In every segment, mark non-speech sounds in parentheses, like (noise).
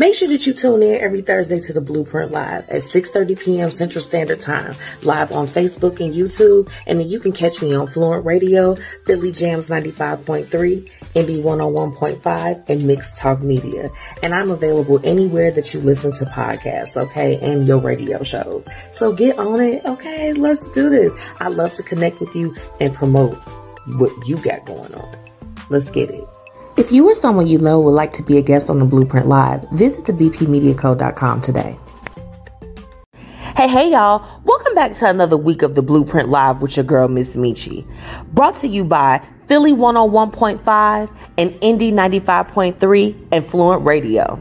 Make sure that you tune in every Thursday to the Blueprint Live at 6.30 p.m. Central Standard Time, live on Facebook and YouTube. And then you can catch me on Fluent Radio, Philly Jams 95.3, Indie 101.5, and Mixed Talk Media. And I'm available anywhere that you listen to podcasts, okay, and your radio shows. So get on it, okay? Let's do this. I love to connect with you and promote what you got going on. Let's get it. If you or someone you know would like to be a guest on the Blueprint Live, visit the bpmediaco.com today. Hey, hey, y'all. Welcome back to another week of the Blueprint Live with your girl, Miss Metchi. Brought to you by Philly 101.5 and Indy 95.3 and Fluent Radio.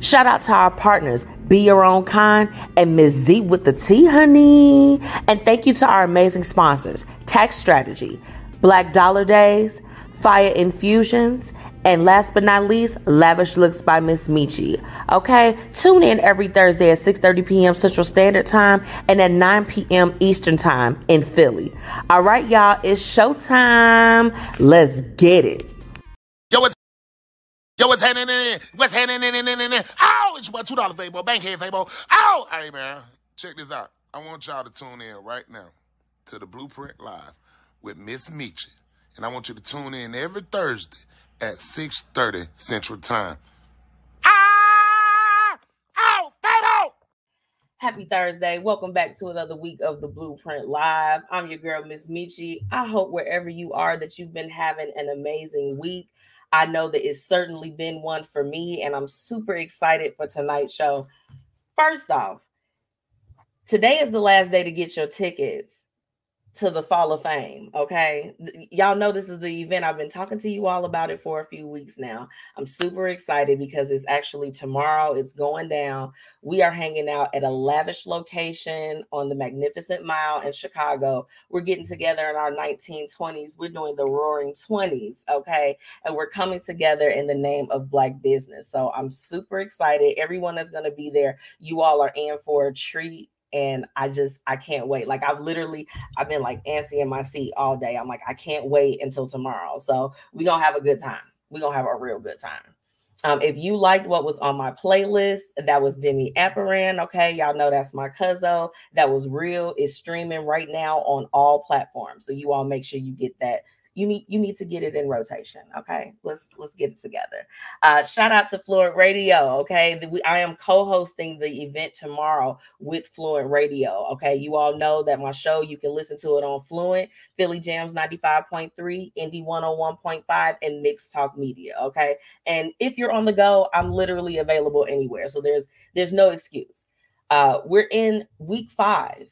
Shout out to our partners, Be Your Own Kind and Miss Z with the T, honey. And thank you to our amazing sponsors, Tax Strategy, Black Dollar Days, Fire Infusions, and last but not least, Lavish Looks by Miss Metchi. Okay, tune in every Thursday at 6:30 p.m. Central Standard Time and at 9 p.m. Eastern Time in Philly. All right, y'all, it's showtime. Let's get it. Yo, what's Yo, what's happening in What's happening in in in Oh, it's about two dollars, Fabo. Bankhead, Fabo. Oh, hey man, check this out. I want y'all to tune in right now to the Blueprint Live with Miss Metchi. And I want you to tune in every Thursday at 6.30 Central Time. Ah! Oh, Fatal! Happy Thursday. Welcome back to another week of the Blueprint Live. I'm your girl, Miss Metchi. I hope wherever you are that you've been having an amazing week. I know that it's certainly been one for me, and I'm super excited for tonight's show. First off, today is the last day to get your tickets to the Fall of Fame. Okay. Y'all know this is the event. I've been talking to you all about it for a few weeks now. I'm super excited because it's actually tomorrow. It's going down. We are hanging out at a lavish location on the Magnificent Mile in Chicago. We're getting together in our 1920s. We're doing the roaring 20s. Okay. And we're coming together in the name of Black business. So I'm super excited. Everyone is going to be there. You all are in for a treat and I just I can't wait. Like I've literally I've been like antsy in my seat all day. I'm like I can't wait until tomorrow. So we gonna have a good time. We gonna have a real good time. Um, if you liked what was on my playlist, that was Demi Apparan. Okay, y'all know that's my cousin. That was real. It's streaming right now on all platforms. So you all make sure you get that you need you need to get it in rotation. Okay, let's let's get it together. Uh, shout out to Fluent Radio. Okay, the, we, I am co-hosting the event tomorrow with Fluent Radio. Okay, you all know that my show you can listen to it on Fluent, Philly Jams ninety five point three, Indie one hundred oh one point five, and Mixed Talk Media. Okay, and if you're on the go, I'm literally available anywhere. So there's there's no excuse. Uh, we're in week five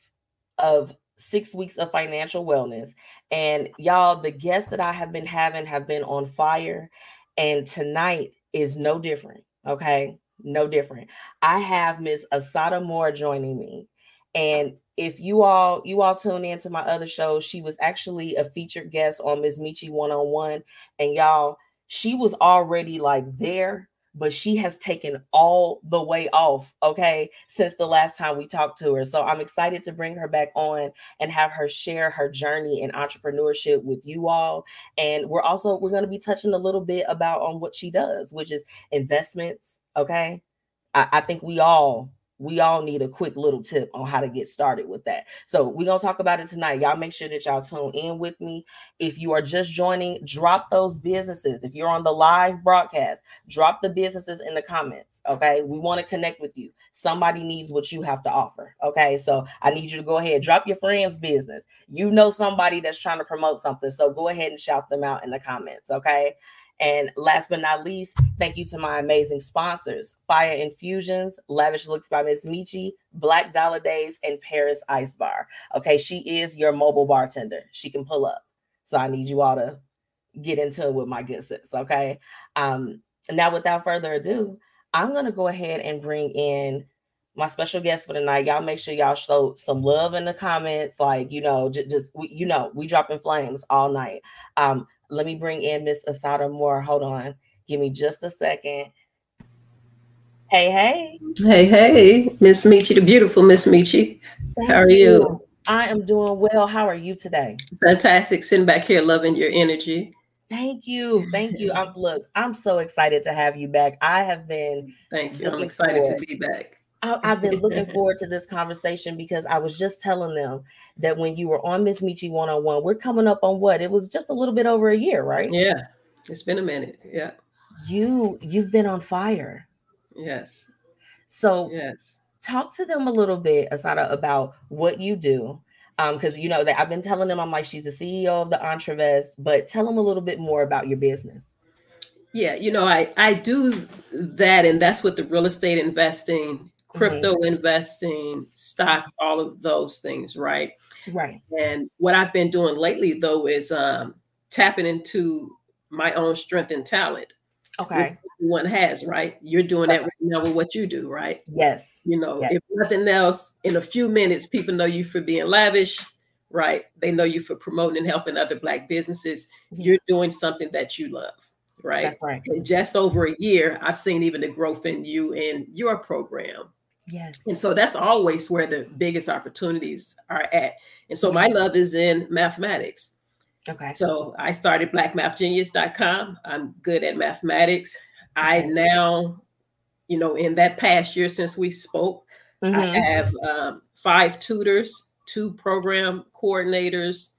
of six weeks of financial wellness. And y'all, the guests that I have been having have been on fire. And tonight is no different. Okay. No different. I have Miss Assata Moore joining me. And if you all you all tune in to my other show, she was actually a featured guest on Miss Metchi One on One. And y'all, she was already like there but she has taken all the way off, okay, since the last time we talked to her. So I'm excited to bring her back on and have her share her journey in entrepreneurship with you all. And we're also we're going to be touching a little bit about on what she does, which is investments, okay? I, I think we all we all need a quick little tip on how to get started with that. So we're gonna talk about it tonight. Y'all make sure that y'all tune in with me. If you are just joining, drop those businesses. If you're on the live broadcast, drop the businesses in the comments. Okay, we want to connect with you. Somebody needs what you have to offer. Okay, so I need you to go ahead, drop your friend's business. You know somebody that's trying to promote something, so go ahead and shout them out in the comments. Okay. And last but not least, thank you to my amazing sponsors Fire Infusions, Lavish Looks by Miss Metchi, Black Dollar Days, and Paris Ice Bar. Okay, she is your mobile bartender. She can pull up. So I need you all to get into it with my good sis. Okay. Um, now, without further ado, I'm going to go ahead and bring in my special guest for tonight. Y'all make sure y'all show some love in the comments. Like, you know, just, just you know, we dropping flames all night. Um, let me bring in Miss Assata Moore. Hold on. Give me just a second. Hey, hey. Hey, hey, Miss Metchi, the beautiful Miss Metchi. Thank How are you? you? I am doing well. How are you today? Fantastic. Sitting back here loving your energy. Thank you. Thank you. I'm look, I'm so excited to have you back. I have been thank you. I'm excited forward. to be back. I, have been looking forward to this conversation because I was just telling them that when you were on Miss Metchi one on one, we're coming up on what? It was just a little bit over a year, right? Yeah, it's been a minute. Yeah, you you've been on fire. Yes. So yes, talk to them a little bit, Assata, about what you do. Um, because you know that I've been telling them I'm like she's the CEO of the Entrevest, but tell them a little bit more about your business. Yeah, you know, I I do that, and that's what the real estate investing crypto mm-hmm. investing, stocks, all of those things, right? Right. And what I've been doing lately, though, is um, tapping into my own strength and talent. Okay. One has, right? You're doing that right now with what you do, right? Yes. You know, yes. if nothing else, in a few minutes, people know you for being lavish, right? They know you for promoting and helping other Black businesses. Mm-hmm. You're doing something that you love, right? That's right. In just over a year, I've seen even the growth in you and your program, Yes. And so that's always where the biggest opportunities are at. And so my love is in mathematics. Okay. So I started blackmathgenius.com. I'm good at mathematics. I now, you know, in that past year since we spoke, mm-hmm. I have um, five tutors, two program coordinators,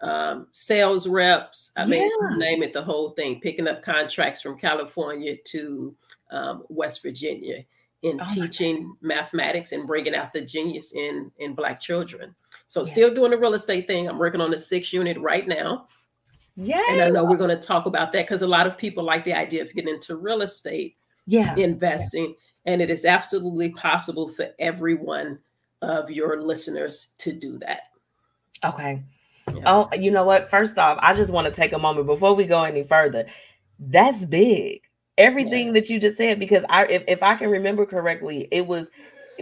um, sales reps. I yeah. mean, name it the whole thing, picking up contracts from California to um, West Virginia in oh teaching mathematics and bringing out the genius in in black children. So yeah. still doing the real estate thing. I'm working on the six unit right now. Yeah and i know we're going to talk about that because a lot of people like the idea of getting into real estate yeah. investing yeah. and it is absolutely possible for every one of your listeners to do that. Okay. Yeah. oh you know what? First off i just want to take a moment before we go any further. That's big everything yeah. that you just said because I if, if I can remember correctly, it was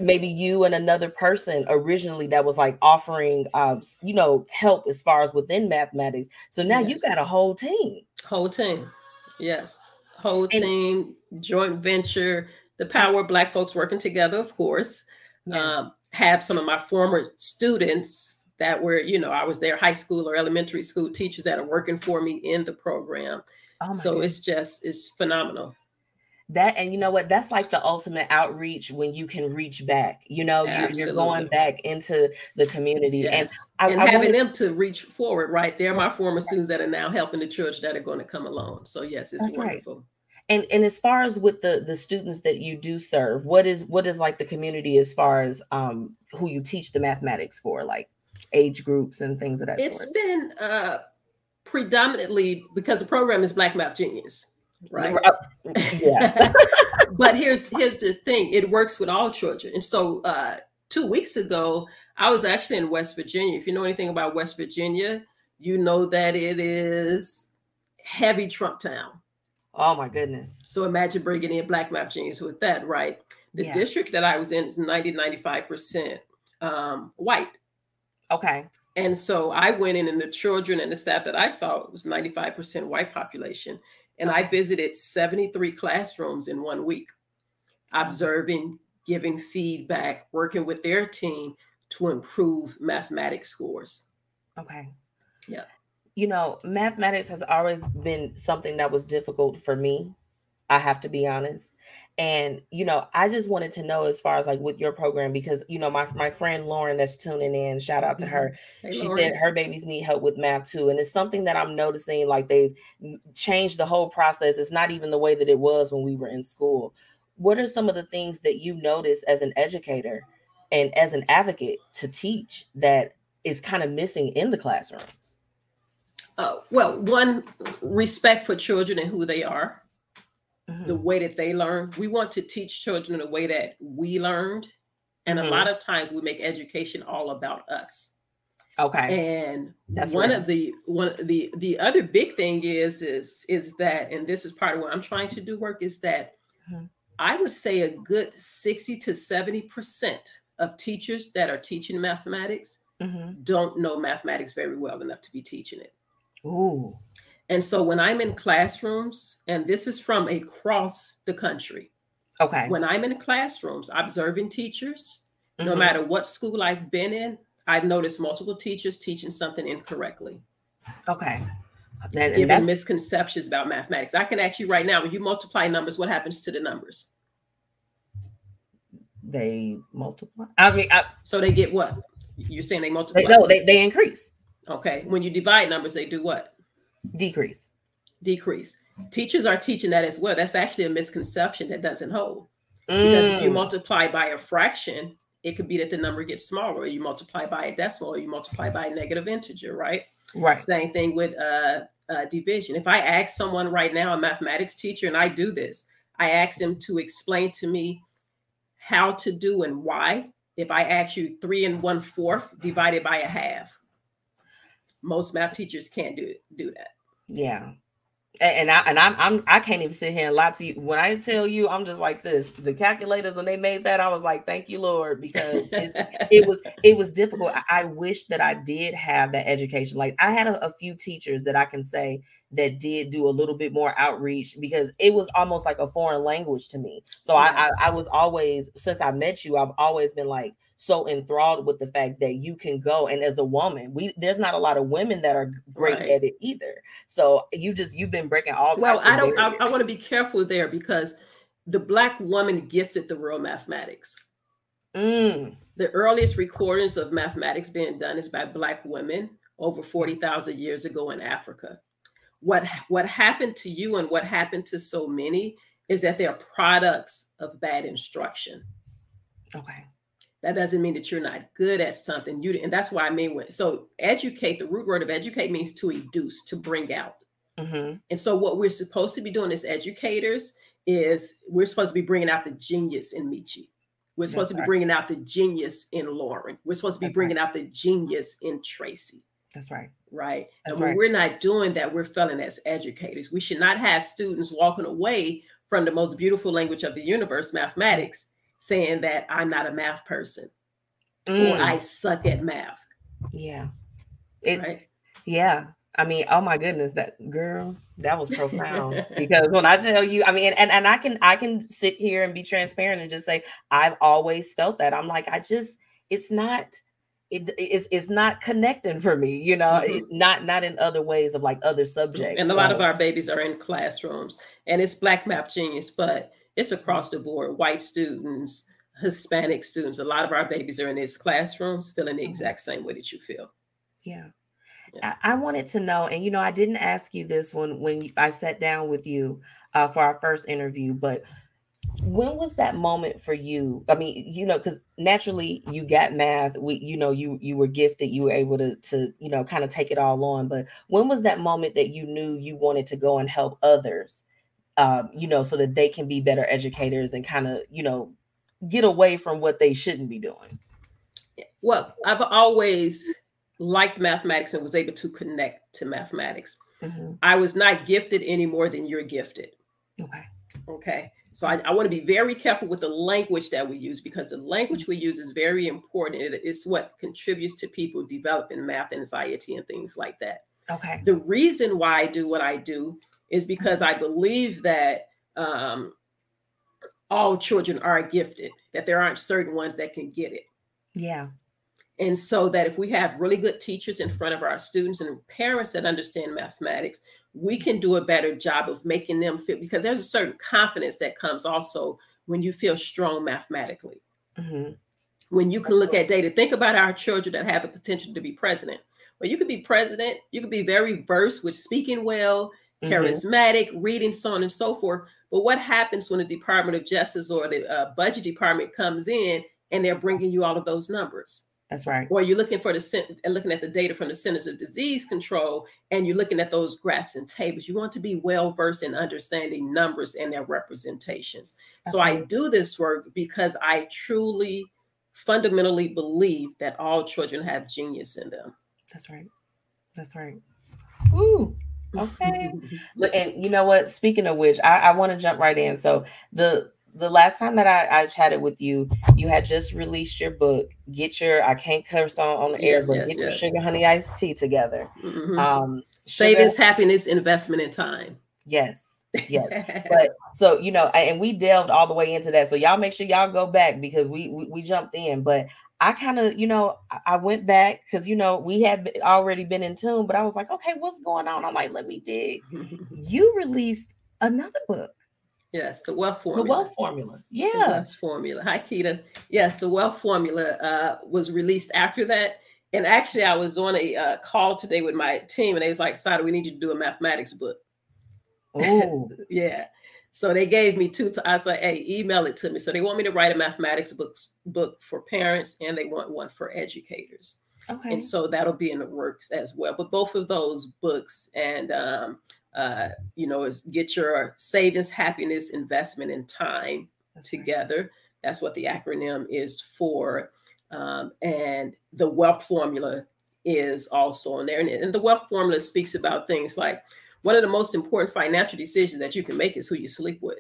maybe you and another person originally that was like offering um you know help as far as within mathematics. So now yes. you got a whole team. Whole team. Yes. Whole and, team, joint venture, the power of black folks working together, of course. Yes. Um, have some of my former students that were, you know, I was their high school or elementary school teachers that are working for me in the program. Oh so goodness. it's just it's phenomenal. That and you know what? That's like the ultimate outreach when you can reach back. You know, you're, you're, going back into the community yes. and, and I having them to reach forward. Right, they're my former students that are now helping the church that are going to come along. So yes, it's That's wonderful. Right. And and as far as with the the students that you do serve, what is what is like the community as far as um who you teach the mathematics for, like age groups and things of that it's sort? It's been uh predominantly because the program is Black Math Genius, right? Yeah. (laughs) but here's here's the thing: it works with all children. And so, uh, two weeks ago, I was actually in West Virginia. If you know anything about West Virginia, you know that it is heavy Trump town. Oh my goodness! So imagine bringing in Black Math Genius with that, right? The yeah. district that I was in is 90 95 percent um, white. Okay. And so I went in, and the children and the staff that I saw was 95% white population. And I visited 73 classrooms in one week, observing, giving feedback, working with their team to improve mathematics scores. Okay. Yeah. You know, mathematics has always been something that was difficult for me. I have to be honest. And you know, I just wanted to know as far as like with your program because you know my my friend Lauren that's tuning in, shout out to mm-hmm. her. Hey, she Lauren. said her babies need help with math too, and it's something that I'm noticing. Like they've changed the whole process. It's not even the way that it was when we were in school. What are some of the things that you notice as an educator and as an advocate to teach that is kind of missing in the classrooms? Uh, well, one respect for children and who they are mm-hmm. the way that they learn. We want to teach children in a way that we learned. And mm-hmm. a lot of times we make education all about us. Okay. And that's one of the one the the other big thing is is is that and this is part of what I'm trying to do work is that mm-hmm. I would say a good 60 to 70% of teachers that are teaching mathematics mm-hmm. don't know mathematics very well enough to be teaching it. Ooh. And so when I'm in classrooms, and this is from across the country. Okay. When I'm in classrooms observing teachers, mm-hmm. no matter what school I've been in, I've noticed multiple teachers teaching something incorrectly. Okay. and misconceptions about mathematics. I can ask you right now: when you multiply numbers, what happens to the numbers? They multiply. I mean, I, so they get what? You're saying they multiply? They, no, they, they increase. Okay. When you divide numbers, they do what? Decrease. Decrease. Teachers are teaching that as well. That's actually a misconception that doesn't hold. Mm. Because if you mm. multiply by a fraction, it could be that the number gets smaller, or you multiply by a decimal, or you multiply by a negative integer, right? Right. Same thing with uh, uh, division. If I ask someone right now, a mathematics teacher, and I do this, I ask them to explain to me how to do and why. If I ask you three and one fourth divided by a half, most math teachers can't do do that. Yeah and I and I'm, I'm I can't even sit here and lie to you. When I tell you, I'm just like this. The calculators when they made that, I was like, "Thank you, Lord," because (laughs) it was it was difficult. I, I, wish that I did have that education. Like I had a, a, few teachers that I can say that did do a little bit more outreach because it was almost like a foreign language to me. So yes. I, I I was always since I met you, I've always been like so enthralled with the fact that you can go and as a woman we there's not a lot of women that are great right. at it either. So you just you've been breaking all the well i don't i, I want to be careful there because the black woman gifted the world mathematics. Mm. the earliest recordings of mathematics being done is by black women over 40,000 years ago in africa. What what happened to you and what happened to so many is that they're products of bad instruction. Okay that doesn't mean that you're not good at something you and that's why i mean when so educate the root word of educate means to educe to bring out mm-hmm. and so what we're supposed to be doing as educators is we're supposed to be bringing out the genius in metchi we're supposed that's to be right. bringing out the genius in lauren we're supposed to be that's bringing right. out the genius in tracy that's right right that's and when right. we're not doing that we're failing as educators we should not have students walking away from the most beautiful language of the universe mathematics saying that I'm not a math person mm. or I suck at math. Yeah. It, right? Yeah. I mean, oh my goodness, that girl, that was profound. (laughs) because when I tell you, I mean, and, and I can I can sit here and be transparent and just say I've always felt that. I'm like, I just it's not it, it's it's not connecting for me, you know, mm-hmm. it, not not in other ways of like other subjects. And a lot of our babies are in classrooms, and it's Black Math Genius, but it's across the board white students hispanic students a lot of our babies are in these classrooms feeling the mm-hmm. exact same way that you feel yeah, yeah. I, wanted to know and you know i didn't ask you this when when i sat down with you uh, for our first interview but when was that moment for you i mean you know because naturally you got math we you know you you were gifted you were able to to you know kind of take it all on but when was that moment that you knew you wanted to go and help others um, you know, so that they can be better educators and kind of, you know, get away from what they shouldn't be doing? Well, I've always liked mathematics and was able to connect to mathematics. Mm-hmm. I was not gifted any more than you're gifted. Okay. Okay. So I, I, want to be very careful with the language that we use because the language we use is very important. It, it's what contributes to people developing math anxiety and things like that. Okay. The reason why I do what I do is because I believe that um, all children are gifted, that there aren't certain ones that can get it. Yeah. And so that if we have really good teachers in front of our students and parents that understand mathematics, we can do a better job of making them feel because there's a certain confidence that comes also when you feel strong mathematically. Mm-hmm. When you can look at data, think about our children that have the potential to be president. Well, you could be president, you could be very versed with speaking well. Charismatic, mm-hmm. reading, so on and so forth. But what happens when the Department of Justice or the uh, Budget Department comes in and they're bringing you all of those numbers? That's right. Or you're looking for the and looking at the data from the Centers of Disease Control, and you're looking at those graphs and tables. You want to be well versed in understanding numbers and their representations. That's so right. I do this work because I truly, fundamentally believe that all children have genius in them. That's right. That's right. Ooh. Okay. (laughs) and you know what? Speaking of which, I, I want to jump right in. So the the last time that I, I chatted with you, you had just released your book. Get your I can't curse on, on the yes, air, but yes, get yes. your sugar honey iced tea together. Mm-hmm. Um, savings, happiness, investment in time. Yes. yes (laughs) but so you know and we delved all the way into that so y'all make sure y'all go back because we, we we jumped in but I kind of, you know, I went back because you know we had already been in tune, but I was like, okay, what's going on? I'm like, let me dig. (laughs) you released another book. Yes, the wealth formula. The wealth formula. Yeah. The wealth formula. Hi, Keita. Yes, the wealth formula uh, was released after that. And actually, I was on a uh, call today with my team, and they was like, "Sada, we need you to do a mathematics book." Oh, (laughs) yeah. So they gave me two. To, I said, "Hey, email it to me." So they want me to write a mathematics books book for parents, and they want one for educators. Okay. And so that'll be in the works as well. But both of those books and um, uh, you know, is get your savings, happiness, investment, and time That's together. Right. That's what the acronym is for. Um, and the wealth formula is also in there. And, and, the wealth formula speaks about things like one of the most important financial decisions that you can make is who you sleep with.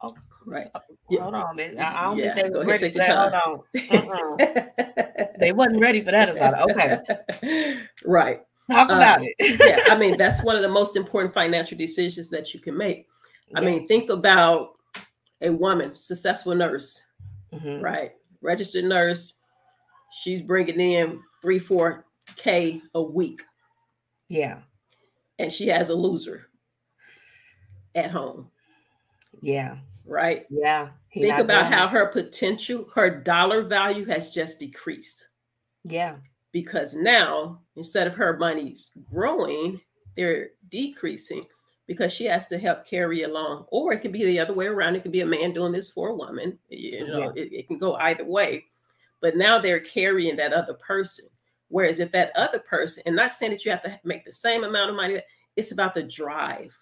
Oh, right. Hold on. I don't yeah, think they were ready for that. Hold on. Uh-uh. (laughs) they wasn't ready for that. Okay. (laughs) right. Talk um, about it. (laughs) yeah, I mean that's one of the most important financial decisions that you can make. Yeah. I mean, think about a woman, successful nurse, mm-hmm. right? Registered nurse. She's bringing in three, four k a week. Yeah, and she has a loser at home. Yeah. Right. Yeah. Think about how her potential, her dollar value has just decreased. Yeah because now instead of her money's growing, they're decreasing because she has to help carry along. Or it can be the other way around. It can be a man doing this for a woman. You know, yeah. it, it can go either way. But now they're carrying that other person. Whereas if that other person, and not saying that you have to make the same amount of money, it's about the drive.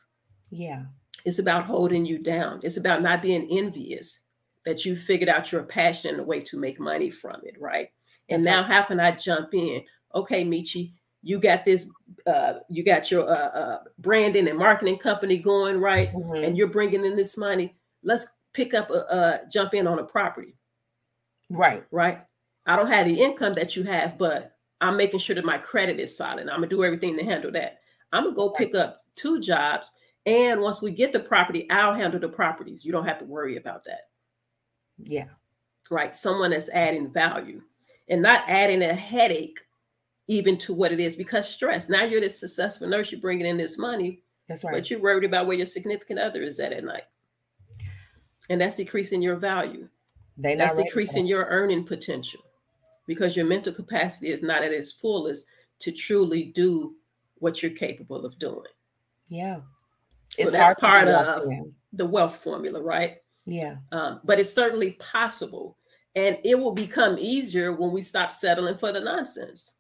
Yeah. It's about holding you down. It's about not being envious that you figured out your passion and a way to make money from it, right? And now, how can I jump in? Okay, Metchi, you got this. Uh, you got your uh, uh, branding and marketing company going right, mm-hmm. and you're bringing in this money. Let's pick up a uh, jump in on a property. Right, right. I don't have the income that you have, but I'm making sure that my credit is solid. I'm gonna do everything to handle that. I'm gonna go pick up two jobs, and once we get the property, I'll handle the properties. You don't have to worry about that. Yeah. Right. Someone that's adding value and not adding a headache even to what it is because stress. Now you're this successful nurse, you're bringing in this money. That's right. But you're worried about where your significant other is at at night. And that's decreasing your value. They that's decreasing your earning potential because your mental capacity is not at its fullest to truly do what you're capable of doing. Yeah. So it's that's part of the wealth formula, right? Yeah. Um, but it's certainly possible and it will become easier when we stop settling for the nonsense.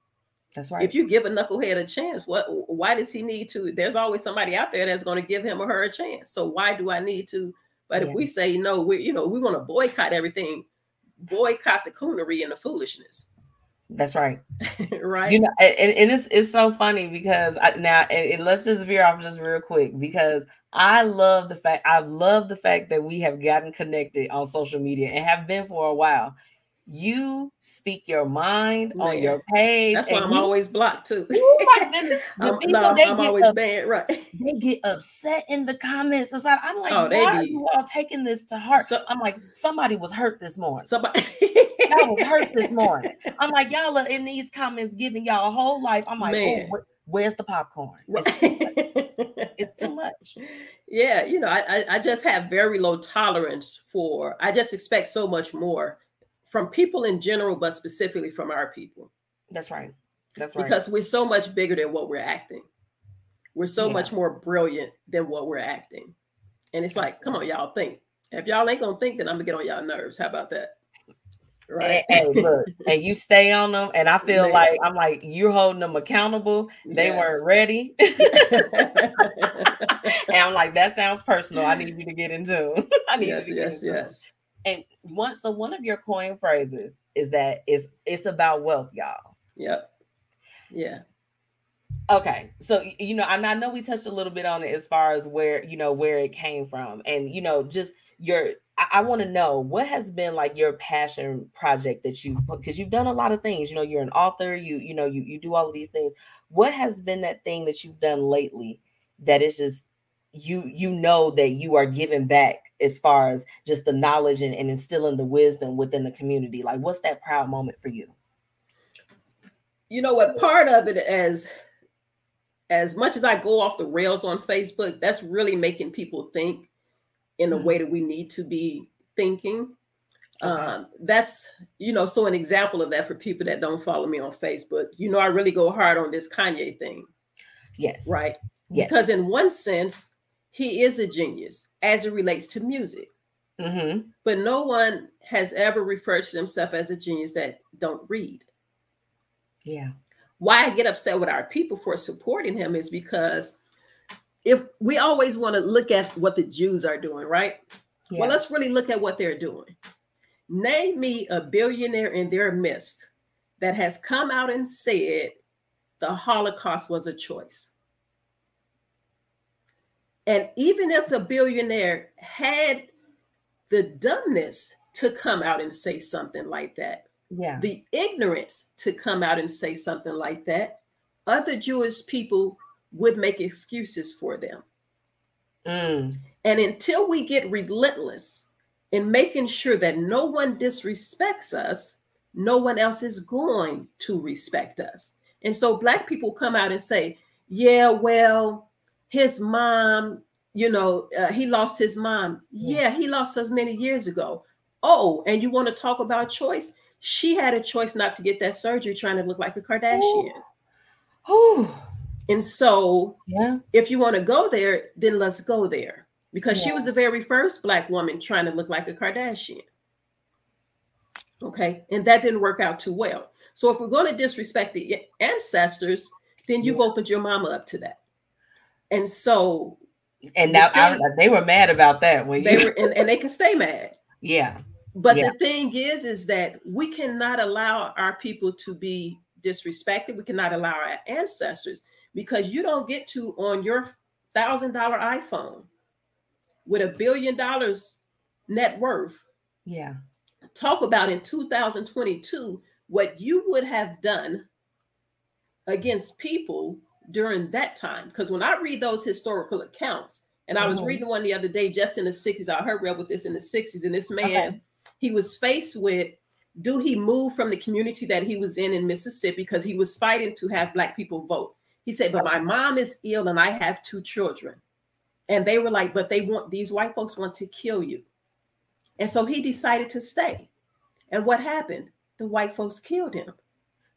That's right. If you give a knucklehead a chance, what why does he need to? There's always somebody out there that's going to give him or her a chance. So why do I need to? But yeah. if we say no, we you know we want to boycott everything, boycott the coonery and the foolishness. That's right. (laughs) right. You know, and, and, it's it's so funny because I, now and, let's just veer off just real quick because I love the fact I love the fact that we have gotten connected on social media and have been for a while. You speak your mind Man. on your page. That's why I'm you, always blocked too. (laughs) Oh my goodness. The (laughs) I'm, people, no, they I'm always upset, bad, right? They get upset in the comments. It's like, I'm like, oh, why are you all taking this to heart? So, I'm like, somebody was hurt this morning. Somebody (laughs) y'all was hurt this morning. I'm like, y'all are in these comments giving y'all a whole life. I'm like, oh, where, where's the popcorn? It's too much. it's too much. Yeah, you know, I, I just have very low tolerance for. I just expect so much more from people in general, but specifically from our people. That's right. That's right. Because we're so much bigger than what we're acting. We're so yeah. much more brilliant than what we're acting. And it's like, come on, y'all think. If y'all ain't gonna think, then I'm gonna get on y'all nerves. How about that? Right. And, and, look, (laughs) and you stay on them. And I feel Man. like I'm like you're holding them accountable. They yes. weren't ready. (laughs) and I'm like, that sounds personal. I need you to get in tune. (laughs) I need yes, you to yes, yes. And one so one of your coin phrases is that it's it's about wealth, y'all. Yep. Yeah. Okay, so you know, I know we touched a little bit on it as far as where you know where it came from, and you know, just your I, I want to know what has been like your passion project that you because you've done a lot of things. You know, you're an author. You you know you you do all of these things. What has been that thing that you've done lately that is just you you know that you are giving back as far as just the knowledge and, and instilling the wisdom within the community. Like what's that proud moment for you? You know what? Part of it as as much as i go off the rails on facebook that's really making people think in a mm-hmm. way that we need to be thinking. Um, that's you know so an example of that for people that don't follow me on facebook. You know i really go hard on this kanye thing yes. right? Yes. because in one sense he is a genius as it relates to music. Mm-hmm. But no one has ever referred to themselves as a genius that don't read. Yeah. Why I get upset with our people for supporting him is because if we always want to look at what the Jews are doing, right? Yeah. Well, let's really look at what they're doing. Name me a billionaire in their midst that has come out and said the Holocaust was a choice. And even if the billionaire had the dumbness to come out and say something like that, yeah, the ignorance to come out and say something like that, other Jewish people would make excuses for them. Mm. And until we get relentless in making sure that no one disrespects us, no one else is going to respect us. And so black people come out and say, yeah, well, his mom, you know, uh, he lost his mom. Yeah, he lost us many years ago. Oh, and you want to talk about choice? She had a choice not to get that surgery trying to look like a Kardashian. Oh. And so, yeah, if you want to go there, then let's go there because yeah. she was the very first black woman trying to look like a Kardashian. Okay, and that didn't work out too well. So if we're going to disrespect the ancestors, then you've yeah. opened your mama up to that. And so, and now the thing, I, they were mad about that when they you... were, and, and they can stay mad. Yeah. But yeah. the thing is, is that we cannot allow our people to be disrespected. We cannot allow our ancestors because you don't get to on your thousand dollar iPhone with a billion dollars net worth. Yeah. Talk about in 2022 what you would have done against people during that time. Because when I read those historical accounts, and I was mm-hmm. reading one the other day just in the 60s, I heard read with this in the 60s, and this man, okay. he was faced with do he move from the community that he was in in Mississippi because he was fighting to have black people vote. He said, But my mom is ill and I have two children. And they were like, But they want these white folks want to kill you. And so he decided to stay. And what happened? The white folks killed him.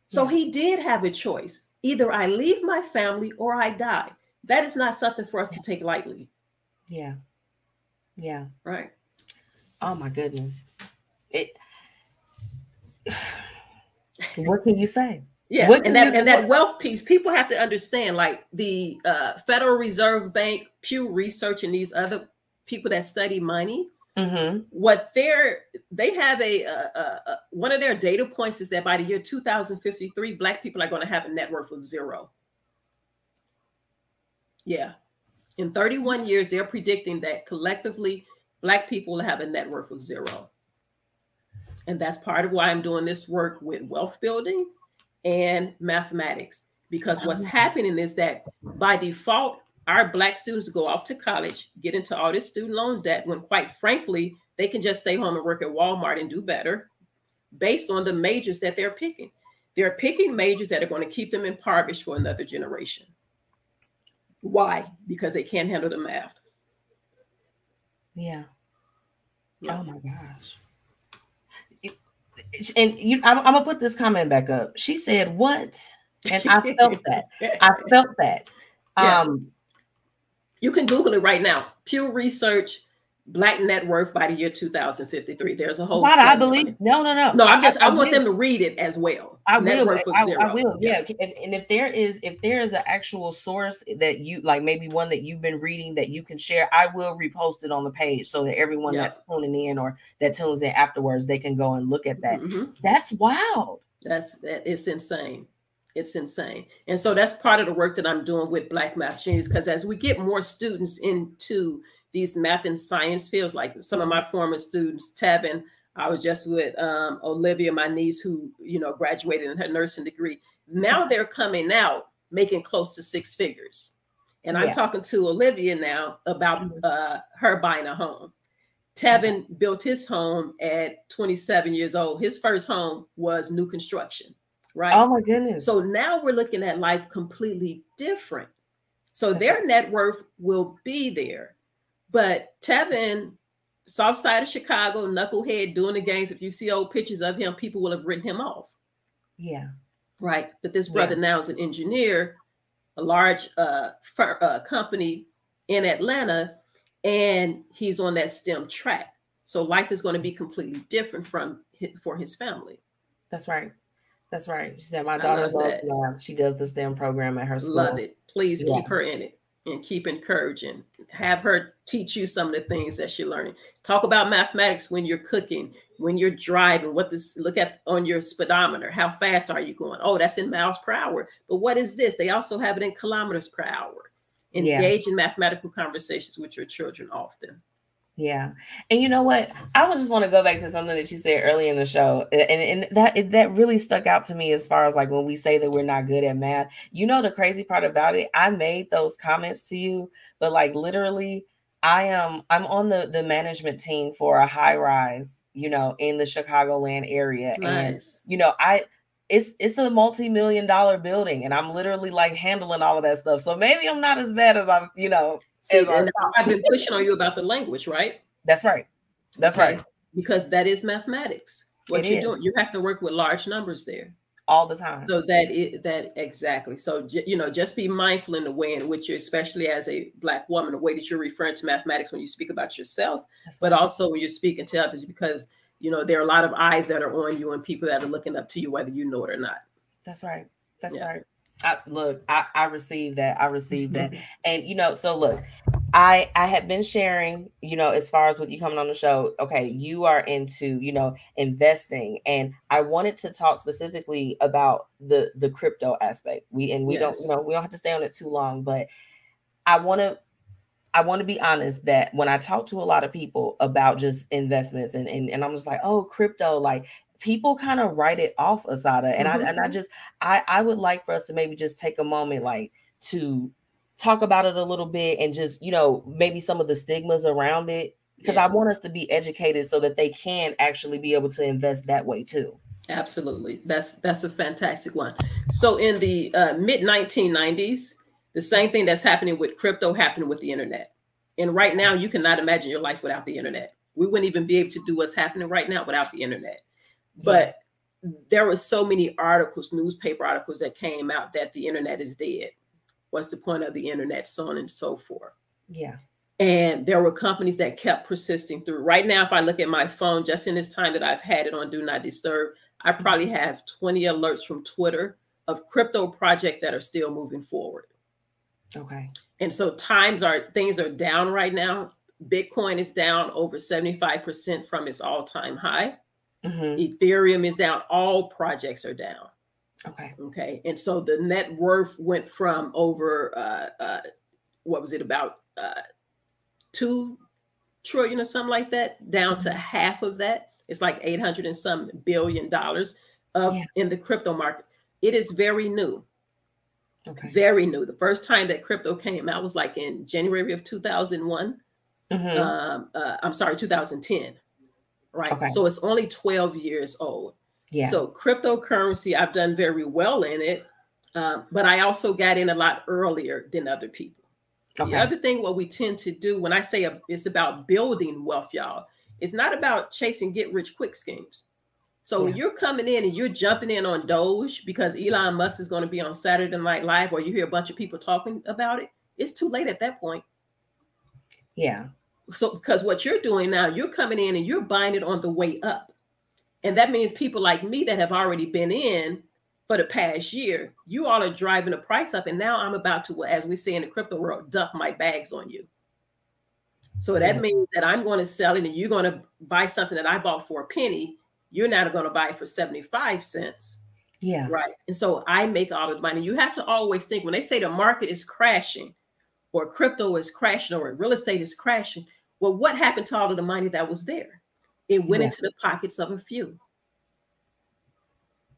So he did have a choice. Either I leave my family or I die. That is not something for us to take lightly. Yeah. Yeah. Right. Oh my goodness. It (sighs) what can you say? Yeah, and that and that wealth piece, people have to understand. Like the uh, Federal Reserve Bank, Pew Research, and these other people that study money, Mm-hmm. What they're they have a, a, a, one of their data points is that by the year 2053, Black people are going to have a net worth of zero. Yeah, in 31 years, they're predicting that collectively, Black people will have a net worth of zero. And that's part of why I'm doing this work with wealth building and mathematics. Because what's happening is that by default, our black students go off to college, get into all this student loan debt when quite frankly, they can just stay home and work at Walmart and do better based on the majors that they're picking. They're picking majors that are going to keep them impoverished for another generation. Why? Because they can't handle the math. Yeah. yeah. Oh my gosh. And you, I'm, I'm, gonna put this comment back up. She said, "What?" And I felt that. I (laughs) felt that. Yeah. Um, you can Google it right now. Pew Research, Black Net Worth by the year 2053. There's a whole. Why I believe? No, no, no. No, I'm just. I, I, I want them to read it as well. I Net will. I, I, will. Yeah. yeah. And, and if there is, if there is an actual source that you like, maybe one that you've been reading that you can share, I will repost it on the page so that everyone yeah. that's tuning in or that tunes in afterwards, they can go and look at that. Mm-hmm. That's wild. That's that. It's insane. It's insane. And so that's part of the work that I'm doing with Black Math Genius because as we get more students into these math and science fields, like some of my former students, Tevin, I was just with um, Olivia, my niece, who you know graduated in her nursing degree. Now they're coming out making close to six figures, And yeah. I'm talking to Olivia now about mm-hmm. uh, her buying a home. Tevin built his home at 27 years old. His first home was new construction, right? Oh my goodness. So now we're looking at life completely different. So That's their right. net worth will be there. But Tevin, south side of Chicago, knucklehead doing the games. If you see old pictures of him, people will have written him off. Yeah. Right. But this brother yeah. now is an engineer, a large uh, fir- uh, company in Atlanta and he's on that STEM track. So life is going to be completely different from for his family. That's right. That's right. She said my daughter loves She does the STEM program at her school. Love it. Please yeah. keep her in it and keep encouraging. Have her teach you some of the things that she's learning. Talk about mathematics when you're cooking, when you're driving. What this look at on your speedometer? How fast are you going? Oh, that's in miles per hour. But what is this? They also have it in kilometers per hour engage yeah. in mathematical conversations with your children often. Yeah. And you know what? I would just want to go back to something that you said earlier in the show. And, and that that really stuck out to me as far as like when we say that we're not good at math. You know the crazy part about it? I made those comments to you, but like literally I am I'm on the the management team for a high rise, you know, in the Chicagoland area. Nice. And you know, I it's it's a multi-million dollar building and i'm literally like handling all of that stuff so maybe i'm not as bad as i'm you know See, i've been pushing on you about the language right that's right that's okay. right because that is mathematics what you're doing you have to work with large numbers there all the time so that it that exactly so you know just be mindful in the way in which you especially as a black woman the way that you're referring to mathematics when you speak about yourself that's but right. also when you're speaking to others because you know, there are a lot of eyes that are on you and people that are looking up to you, whether you know it or not. That's right. That's yeah. right. I, look, I, I received that. I received that. Mm-hmm. And you know, so look, I I have been sharing, you know, as far as with you coming on the show, okay, you are into, you know, investing. And I wanted to talk specifically about the the crypto aspect. We and we yes. don't, you know, we don't have to stay on it too long, but I want to I want to be honest that when I talk to a lot of people about just investments and and, and I'm just like, oh, crypto, like people kind of write it off, Assata. And mm-hmm. I and I just I I would like for us to maybe just take a moment like to talk about it a little bit and just, you know, maybe some of the stigmas around it. Because yeah. I want us to be educated so that they can actually be able to invest that way too. Absolutely. That's that's a fantastic one. So in the uh, mid 1990s, the same thing that's happening with crypto happened with the internet. And right now, you cannot imagine your life without the internet. We wouldn't even be able to do what's happening right now without the internet. But there were so many articles, newspaper articles that came out that the internet is dead. What's the point of the internet? So on and so forth. Yeah. And there were companies that kept persisting through. Right now, if I look at my phone, just in this time that I've had it on Do Not Disturb, I mm-hmm. probably have 20 alerts from Twitter of crypto projects that are still moving forward. Okay. And so times are things are down right now. Bitcoin is down over 75% from its all-time high. Mm-hmm. Ethereum is down. All projects are down. Okay. Okay. And so the net worth went from over uh, uh what was it about uh two trillion or something like that down to mm-hmm. half of that. It's like 800 and some billion dollars of yeah. in the crypto market. It is very new. Okay. Very new. The first time that crypto came out was like in January of 2001. Mm-hmm. Um, uh, I'm sorry, 2010. Right. Okay. So it's only 12 years old. Yeah. So cryptocurrency, I've done very well in it, um, but I also got in a lot earlier than other people. Okay. The other thing, what we tend to do when I say a, it's about building wealth, y'all, it's not about chasing get rich quick schemes. So yeah. when you're coming in and you're jumping in on Doge because Elon Musk is going to be on Saturday Night Live, or you hear a bunch of people talking about it, it's too late at that point. Yeah. So because what you're doing now, you're coming in and you're buying it on the way up. And that means people like me that have already been in for the past year, you all are driving the price up. And now I'm about to, as we say in the crypto world, dump my bags on you. So that means that I'm going to sell it and you're going to buy something that I bought for a penny you're now going to buy it for 75 cents. Yeah. Right. And so I make all of the money. You have to always think when they say the market is crashing or crypto is crashing or real estate is crashing, well, what happened to all of the money that was there? It went yeah. into the pockets of a few.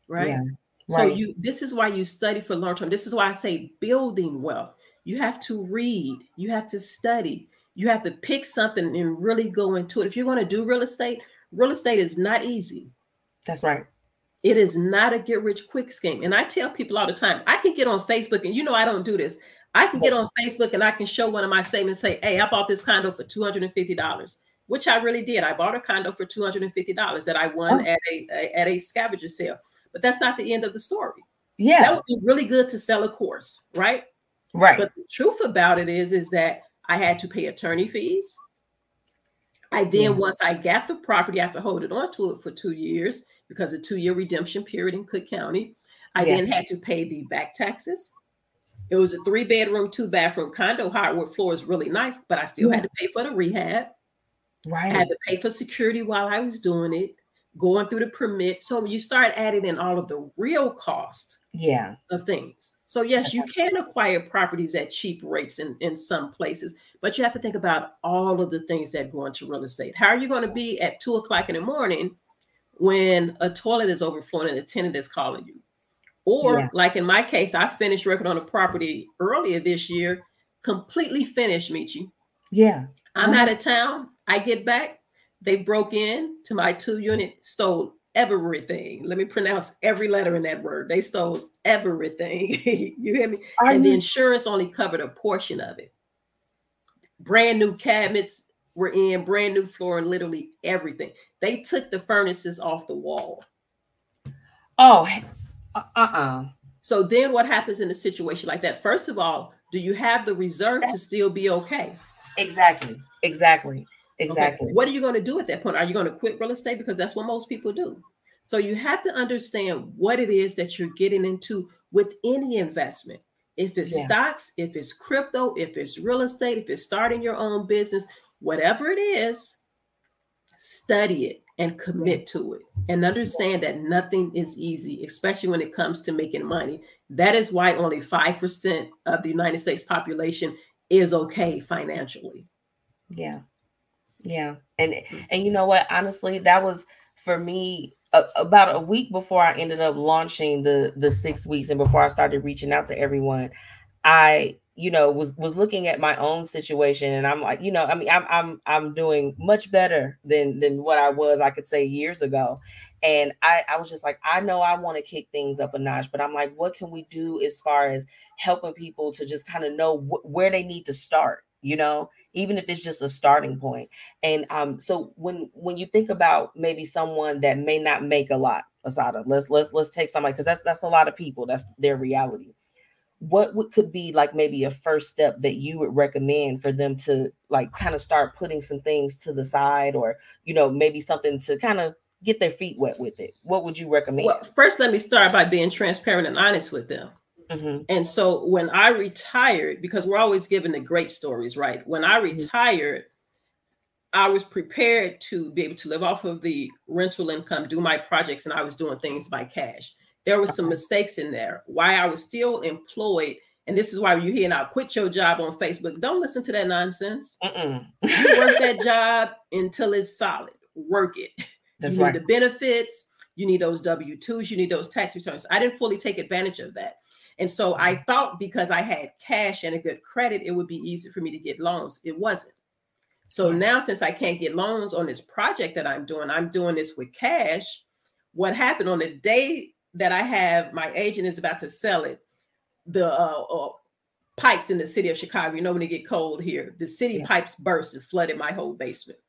Right. Yeah. So you this is why you study for long term. This is why I say building wealth. you have to read, you have to study, you have to pick something and really go into it. If you're going to do real estate, real estate is not easy. That's right. It is not a get rich quick scheme. And I tell people all the time, I can get on Facebook, and you know, I don't do this. I can get on Facebook and I can show one of my statements, say, Hey, I bought this condo for $250, which I really did. I bought a condo for $250 that I won oh. at a, a, at a scavenger sale. But that's not the end of the story. Yeah. That would be really good to sell a course, right? Right. But the truth about it is, is that I had to pay attorney fees. I then, yeah. once I got the property, I have to hold it on to it for two years because a two-year redemption period in Cook County. I yeah. then had to pay the back taxes. It was a three-bedroom, two-bathroom condo. Hardwood floor is really nice, but I still yeah. had to pay for the rehab. Right. I had to pay for security while I was doing it, going through the permit. So you start adding in all of the real cost yeah. of things. So yes, you can acquire properties at cheap rates in, in some places, but you have to think about all of the things that go into real estate. How are you going to be at two o'clock in the morning when a toilet is overflowing and a tenant is calling you? Or yeah. like in my case, I finished working on a property earlier this year, completely finished, Metchi. Yeah. I'm uh-huh. out of town. I get back. They broke in to my two unit, stole everything. Let me pronounce every letter in that word. They stole everything. (laughs) you hear me? Are and you- the insurance only covered a portion of it. Brand new cabinets were in, brand new floor, and literally everything. They took the furnaces off the wall. Oh, uh uh So then what happens in a situation like that? First of all, do you have the reserve to still be okay? Exactly. Exactly. Exactly. Okay. What are you going to do at that point? Are you going to quit real estate? Because that's what most people do. So you have to understand what it is that you're getting into with any investment. If it's yeah. stocks, if it's crypto, if it's real estate, if it's starting your own business, whatever it is, study it and commit to it and understand that nothing is easy, especially when it comes to making money. That is why only 5% of the United States population is okay financially. Yeah. Yeah. And and you know what? Honestly, that was for me about a week before I ended up launching the the 6 weeks and before I started reaching out to everyone. I you know was was looking at my own situation and i'm like you know i mean i'm i'm i'm doing much better than than what i was i could say years ago. And i i was just like i know i want to kick things up a notch but i'm like what can we do as far as helping people to just kind of know wh- where they need to start you know even if it's just a starting point? And um so when when you think about maybe someone that may not make a lot assata let's let's let's take somebody because that's that's a lot of people that's their reality what would could be like maybe a first step that you would recommend for them to like kind of start putting some things to the side or you know maybe something to kind of get their feet wet with it what would you recommend well first let me start by being transparent and honest with them mm-hmm. and so when i retired because we're always given the great stories right when i mm-hmm. retired mm-hmm. i was prepared to be able to live off of the rental income do my projects and i was doing things by cash there were some uh-huh. mistakes in there. Why I was still employed, and this is why you hear now quit your job on Facebook. Don't listen to that nonsense. you work that (laughs) job until it's solid. Work it. That's you right. need the benefits. You need those W twos. You need those tax returns. I didn't fully take advantage of that. And so I mm-hmm. thought because I had cash and a good credit, it would be easy for me to get loans. It wasn't. So now, since I can't get loans on this project that I'm doing, I'm doing this with cash. What happened on the day that I have, my agent is about to sell it. The uh, uh, pipes in the city of Chicago, you know, when it get cold here, the city yeah. pipes burst and flooded my whole basement.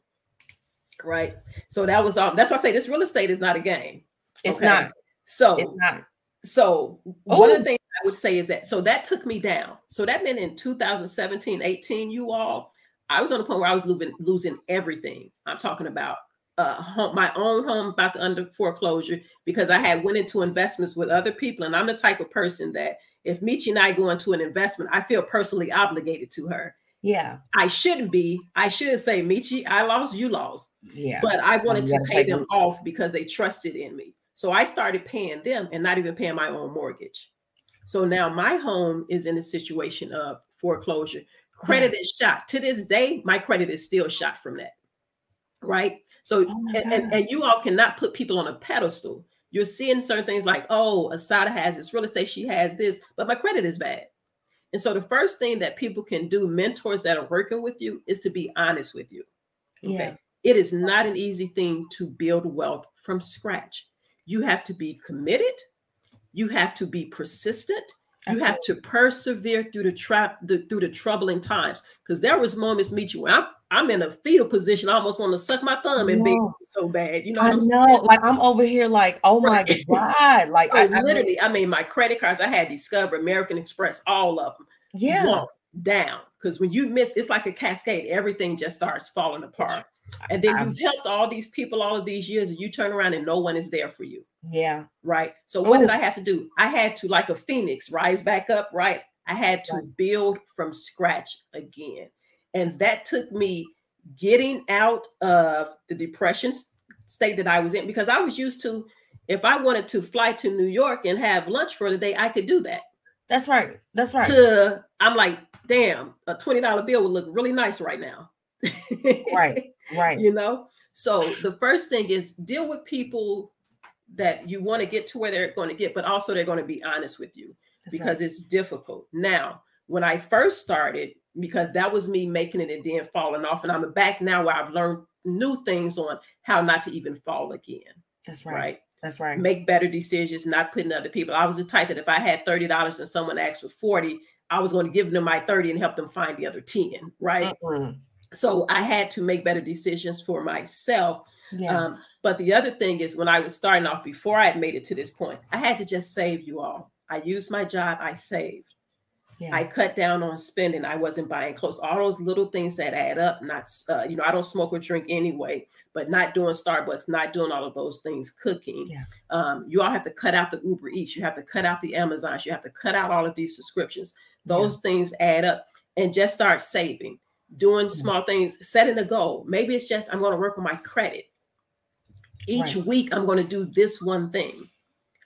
Right. So that was um, that's why I say this real estate is not a game. It's okay? not. So it's not. So oh. one of the things I would say is that so that took me down. So that meant in 2017, 18, you all, I was on the point where I was losing losing everything. I'm talking about uh, home, my own home about to under foreclosure because I had went into investments with other people, and I'm the type of person that if Metchi and I go into an investment, I feel personally obligated to her. Yeah, I shouldn't be. I should say, Metchi, I lost, you lost. Yeah, but I wanted to pay them off because they trusted in me. So I started paying them and not even paying my own mortgage. So now my home is in a situation of foreclosure. Credit yeah. is shot. To this day, my credit is still shot from that. Right. So, oh and, and, and, you all cannot put people on a pedestal. You're seeing certain things like, oh, Assata has this real estate, she has this, but my credit is bad. And so the first thing that people can do, mentors that are working with you, is to be honest with you. Okay. Yeah. It is not an easy thing to build wealth from scratch. You have to be committed, you have to be persistent, you have to persevere through the trap the, through the troubling times. Because there was moments, Metchi, I'm I'm in a fetal position. I almost want to suck my thumb and be so bad. You know, I know. Saying? Like I'm over here, like, oh my (laughs) god, like I, literally. I mean, my credit cards. I had Discover, American Express, all of them. Yeah, down because when you miss, it's like a cascade. Everything just starts falling apart. And then you've helped all these people all of these years, and you turn around and no one is there for you. Yeah. Right. So what Ooh. did I have to do? I had to, like a phoenix, rise back up. Right. I had to build from scratch again. And that took me getting out of the depression state that I was in because I was used to, if I wanted to fly to New York and have lunch for the day, I could do that. That's right. That's right. To I'm like, damn, a $20 bill would look really nice right now. (laughs) right. Right. You know? So the first thing is deal with people that you want to get to where they're going to get, but also they're going to be honest with you That's because right. it's difficult. Now, when I first started, because that was me making it and then falling off, and I'm back now where I've learned new things on how not to even fall again. That's right. Right. That's right. Make better decisions, not putting other people. I was the type that if I had $30 and someone asked for 40, I was going to give them my 30 and help them find the other 10, right? Mm-hmm so I had to make better decisions for myself. Yeah. Um, but the other thing is, when I was starting off, before I had made it to this point, I had to just save you all. I used my job, I saved. Yeah. I cut down on spending. I wasn't buying clothes. All those little things that add up. Not, uh, you know, I don't smoke or drink anyway, but not doing Starbucks, not doing all of those things. Cooking. Yeah. Um, you all have to cut out the Uber Eats. You have to cut out the Amazons. You have to cut out all of these subscriptions. Those yeah. things add up, and just start saving doing small things, setting a goal. Maybe it's just I'm going to work on my credit. Each right. week, I'm going to do this one thing.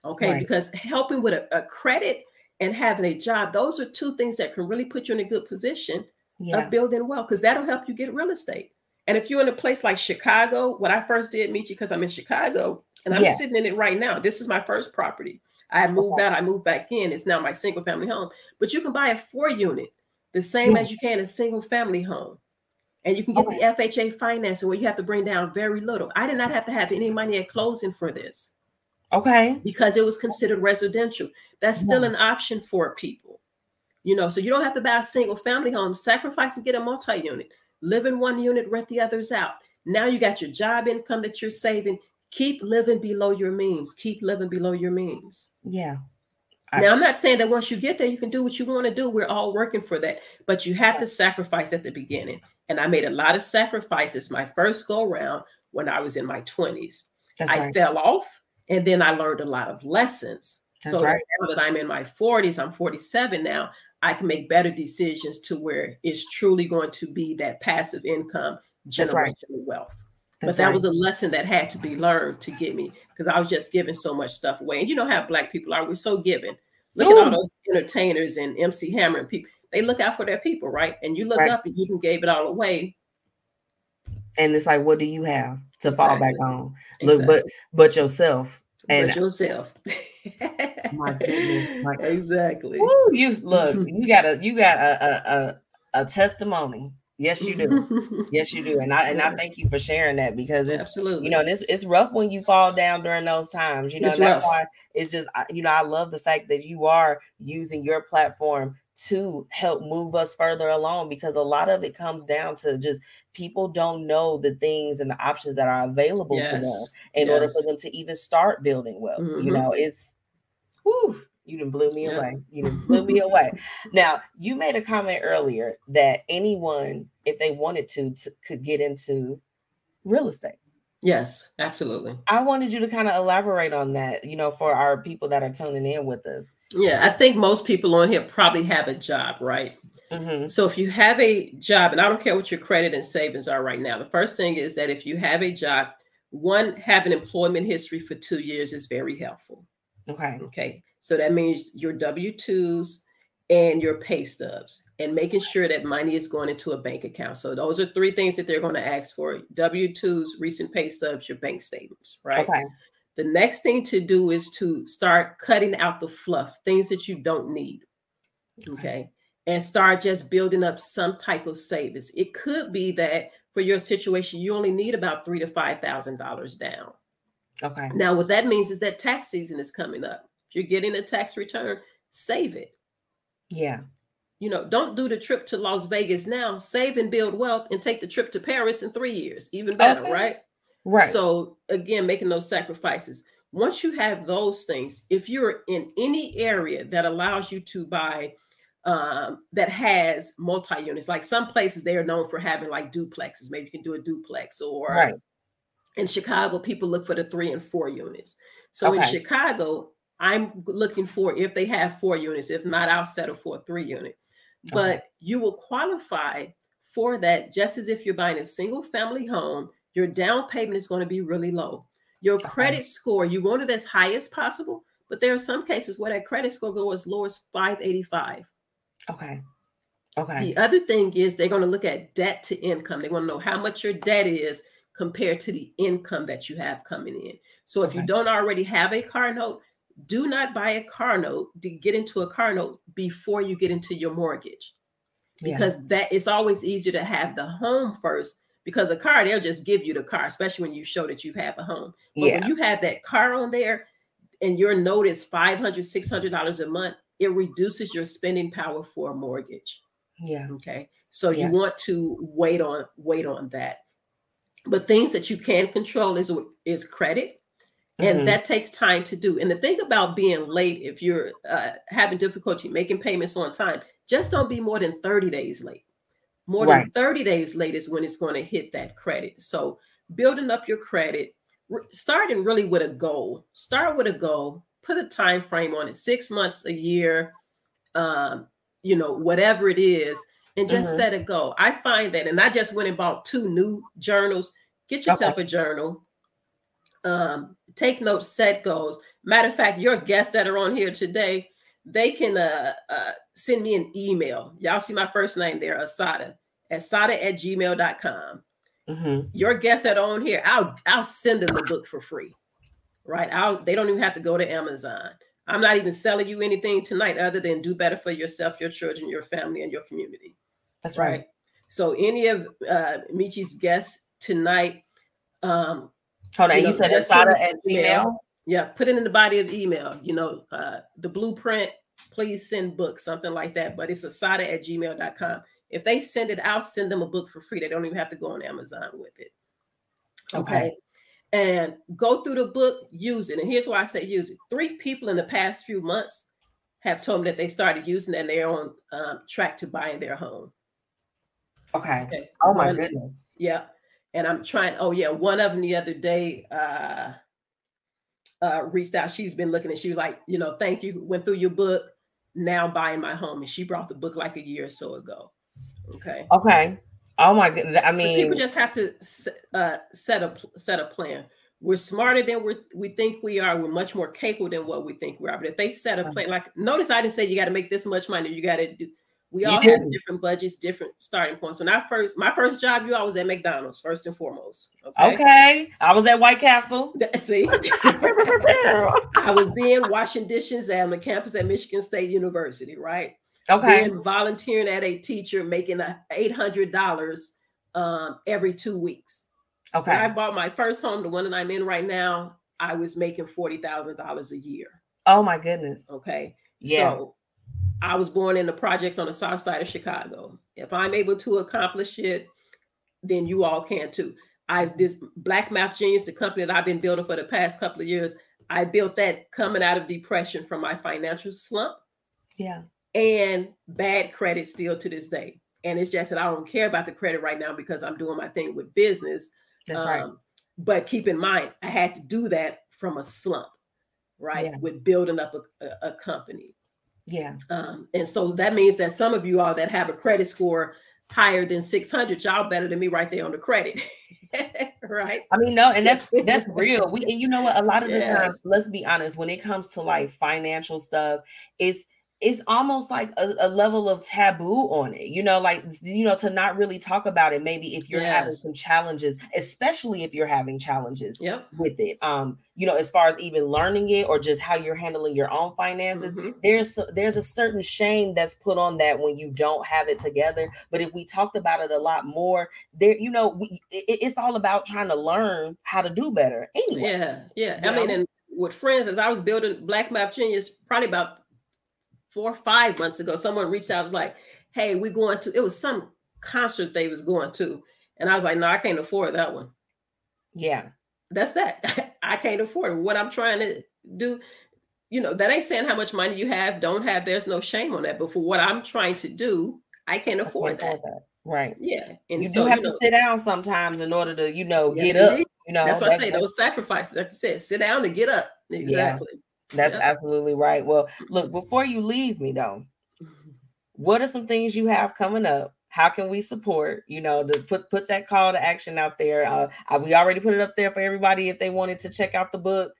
Okay. Right. Because helping with a, a, credit and having a job, those are two things that can really put you in a good position yeah. of building wealth because that'll help you get real estate. And if you're in a place like Chicago, what I first did, Metchi, because I'm in Chicago and I'm yeah. sitting in it right now. This is my first property. I moved okay. out, I moved back in. It's now my single family home. But you can buy a four unit the same mm. as you can a single family home. And you can get okay. the FHA financing where you have to bring down very little. I did not have to have any money at closing for this. Okay. Because it was considered residential. That's still an option for people. You know, so you don't have to buy a single family home, sacrifice and get a multi unit, live in one unit, rent the others out. Now you got your job income that you're saving. Keep living below your means. Keep living below your means. Yeah. I, now, I'm not saying that once you get there, you can do what you want to do. We're all working for that, but you have to sacrifice at the beginning. And I made a lot of sacrifices my first go round when I was in my 20s. That's I right. fell off, and then I learned a lot of lessons. That's so right. now that I'm in my 40s, I'm 47 now, I can make better decisions to where it's truly going to be that passive income generational right. wealth. That's but that right. was a lesson that had to be learned to get me because I was just giving so much stuff away. And you know how black people are, we're so giving. Look Ooh. at all those entertainers and MC Hammer and people, they look out for their people, right? And you look right. up and you can gave it all away. And it's like, what do you have to exactly. fall back on? Look, but but yourself. And but yourself. (laughs) my goodness. My, (laughs) exactly. Ooh, you look, you got a you got a a, a, a testimony Yes, you do. (laughs) yes, you do. And I and I thank you for sharing that because it's absolutely you know it's it's rough when you fall down during those times. You know, it's that's rough. why it's just you know I love the fact that you are using your platform to help move us further along because a lot of it comes down to just people don't know the things and the options that are available yes. to them in yes. order for them to even start building wealth. Mm-hmm. You know, it's whew, you didn't blew me yeah. away. You didn't blew me away. (laughs) Now, you made a comment earlier that anyone, if they wanted to, to, could get into real estate. Yes, absolutely. I wanted you to kind of elaborate on that, you know, for our people that are tuning in with us. Yeah, I think most people on here probably have a job, right? Mm-hmm. So if you have a job, and I don't care what your credit and savings are right now, the first thing is that if you have a job, one, have an employment history for two years is very helpful. Okay. Okay. So that means your W 2s and your pay stubs and making sure that money is going into a bank account. So those are three things that they're going to ask for W 2s, recent pay stubs, your bank statements, right? Okay. The next thing to do is to start cutting out the fluff, things that you don't need. Okay. okay. And start just building up some type of savings. It could be that for your situation, you only need about three to five thousand dollars down. Okay. Now, what that means is that tax season is coming up. If you're getting a tax return, save it. Yeah. You know, don't do the trip to Las Vegas now. Save and build wealth and take the trip to Paris in three years. Even better, Okay. right? Right. So again, making those sacrifices. Once you have those things, if you're in any area that allows you to buy um, that has multi units, like some places they are known for having like duplexes. Maybe you can do a duplex, or right. in Chicago, people look for the three and four units. So in Chicago, I'm looking for if they have four units. If not, I'll settle for a three unit. But Okay. you will qualify for that just as if you're buying a single family home. Your down payment is going to be really low. Your credit score, you want it as high as possible, but there are some cases where that credit score goes as low as 585. Okay. Okay. The other thing is they're going to look at debt to income. They want to know how much your debt is compared to the income that you have coming in. So if you don't already have a car note, do not buy a car note to get into a car note before you get into your mortgage Yeah. because that it's always easier to have the home first because a car they'll just give you the car especially when you show that you have a home but yeah. when you have that car on there and your note is 500 600 dollars a month it reduces your spending power for a mortgage. Yeah. okay? So Yeah. you want to wait on wait on that. But things that you can control is is credit and Mhm. that takes time to do. And the thing about being late if you're uh, having difficulty making payments on time just don't be more than 30 days late. More than 30 days late is when it's going to hit that credit. So building up your credit starting really with a goal. Start with a goal put a time frame on it six months a year um you know whatever it is and just Mhm. set a goal. I find that and i just went and bought two new journals. Get yourself a journal. Um take notes set goals. Matter of fact your guests that are on here today they can uh, uh send me an email. Y'all see my first name there assata assata at gmail.com Mhm. your guests that are on here i'll i'll send them the book for free right i'll they don't even have to go to amazon i'm not even selling you anything tonight other than do better for yourself your children your family and your community That's right. right so any of uh metchi's guests tonight um Hold on. You You, know, said Assata at email. Gmail. yeah put it in the body of email you know uh the blueprint please send books something like that but it's assata at gmail.com if they send it i'll send them a book for free they don't even have to go on amazon with it Okay. okay and go through the book use it and here's why i say use it three people in the past few months have told me that they started using it and they're on um, track to buying their home Okay. okay Oh my One- goodness. yeah. And I'm trying, oh yeah, one of them the other day uh uh reached out. She's been looking and she was like, you know, thank you, went through your book, now buying my home. And she brought the book like a year or so ago. Okay. Okay. Oh my god! I But people just have to uh, set a set a plan. We're smarter than we we think we are. We're much more capable than what we think we are. But if they set a Uh-huh. plan, like notice I didn't say you got to make this much money. You got to do. We all have different budgets, different starting points. When I first, my first job, you all was at McDonald's first and foremost. Okay. okay. I was at White Castle. See, (laughs) I was then washing dishes on the campus at Michigan State University, right? Okay. Then volunteering at a teacher, making a eight hundred dollars um, every two weeks. When I bought my first home, the one that I'm in right now, I was making forty thousand dollars a year. Oh my goodness. Okay, Yeah. so I was born in the projects on the south side of Chicago. If I'm able to accomplish it, then you all can too. I this Black Math Genius, the company that I've been building for the past couple of years, I built that coming out of depression from my financial slump Yeah. And bad credit still to this day. And it's just that I don't care about the credit right now because I'm doing my thing with business. That's right. Um, But keep in mind, I had to do that from a slump, right? Yeah. With building up a, a, a company. Yeah. Um, and so that means that some of you all that have a credit score higher than 600, y'all better than me right there on the credit. (laughs) right? I mean, no, and that's (laughs) that's real. We and you know what? A lot of the Yes. times, let's be honest, when it comes to like financial stuff, it's it's almost like a, a, level of taboo on it, you know, like you know, to not really talk about it. Maybe if you're yes. having some challenges, especially if you're having challenges yep. with it. Um, you know, as far as even learning it or just how you're handling your own finances, mm-hmm. there's there's a certain shame that's put on that when you don't have it together. But if we talked about it a lot more, there, you know, we, it, it's all about trying to learn how to do better. Anyway, yeah, yeah. I know? mean, and with friends, as I was building Black Math Genius, probably about four or five months ago, someone reached out, was like, Hey, we're going to, it was some concert they was going to. And I was like, No, I can't afford that one. Yeah. That's that. (laughs) I can't afford it. What I'm trying to do, you know, that ain't saying how much money you have, don't have. There's no shame on that. But for what I'm trying to do, I can't afford I can't that. that. Right. Yeah. And you so, do have you know, to sit down sometimes in order to, you know, yes, get up. You know, that's what that's, I say. Those sacrifices, like you said, sit down to get up. Exactly. Yeah. That's yeah. absolutely right. Well, look, before you leave me though, (laughs) what are some things you have coming up? How can we support? You know, to put put that call to action out there. Uh, we already put it up there for everybody if they wanted to check out the book.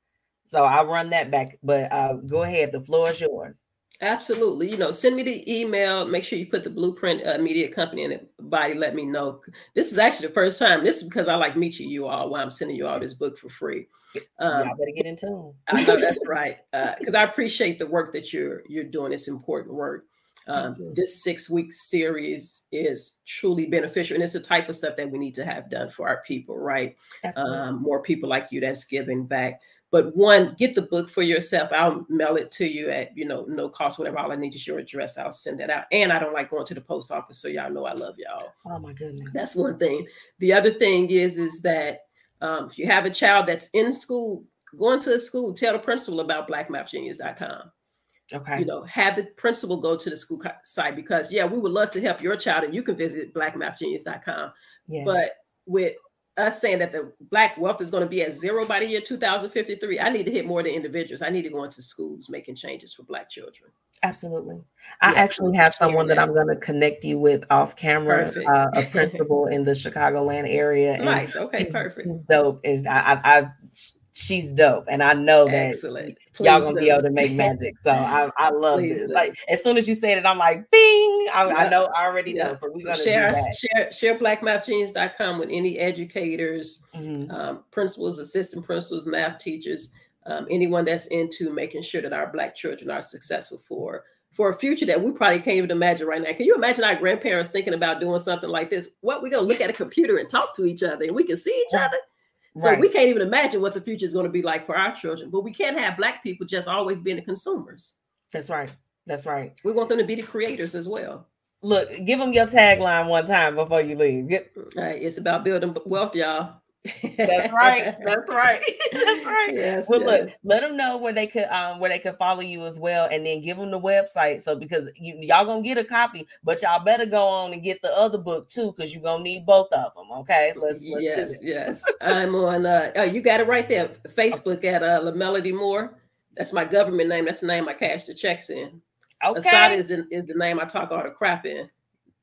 So I'll run that back. But uh, go ahead. The floor is yours. Absolutely. You know, send me the email. Make sure you put the Blueprint uh, Media Company in it. Body, let me know. This is actually the first time. This is because I like meeting you all. Why I'm sending you all this book for free. Um, Y'all better get into. I know that's (laughs) right. Because uh, I appreciate the work that you're you're doing. It's important work. Um, this six week series is truly beneficial, and it's the type of stuff that we need to have done for our people. Right? Um, more people like you that's giving back. But one, get the book for yourself. I'll mail it to you at you know no cost, whatever. All I need is your address. I'll send that out. And I don't like going to the post office, so y'all know I love y'all. Oh my goodness. That's one thing. The other thing is is that um, if you have a child that's in school, going to a school, tell the principal about blackmathgenius.com. Okay. You know, have the principal go to the school site because yeah, we would love to help your child, and you can visit blackmathgenius.com. Yeah. But with us saying that the black wealth is going to be at zero by the year 2053 i need to hit more than individuals. I need to go into schools making changes for black children. Absolutely. I actually have someone that, that. I'm going to connect you with off camera uh, a (laughs) principal in the chicagoland area nice. Okay perfect. dope and I, I, I she's dope, and I know that Excellent. y'all gonna do. be able to make magic. So I, I love Please this. Do. Like as soon as you said it, I'm like, bing! I, yeah. I know, I already yeah. know. So we're gonna share share share blackmathgenius.com with any educators, mm-hmm. um, principals, assistant principals, math teachers, um, anyone that's into making sure that our black children are successful for for a future that we probably can't even imagine right now. Can you imagine our grandparents thinking about doing something like this? What we're gonna look at a computer and talk to each other and we can see each other? So right. we can't even imagine what the future is going to be like for our children. But we can't have black people just always being the consumers. That's right. That's right. We want them to be the creators as well. Look, give them your tagline one time before you leave. Get- it's about building wealth, y'all. That's right. That's right. (laughs) That's right. Yes, well, yes. look, let them know where they could um where they could follow you as well, and then give them the website. So because you, y'all gonna get a copy, but y'all better go on and get the other book too, because you're gonna need both of them. Okay, let's, let's yes, yes. I'm on. uh Oh, you got it right there. Facebook at uh La Melody Moore. That's my government name. That's the name I cash the checks in. Okay. Assata is the, is the name I talk all the crap in.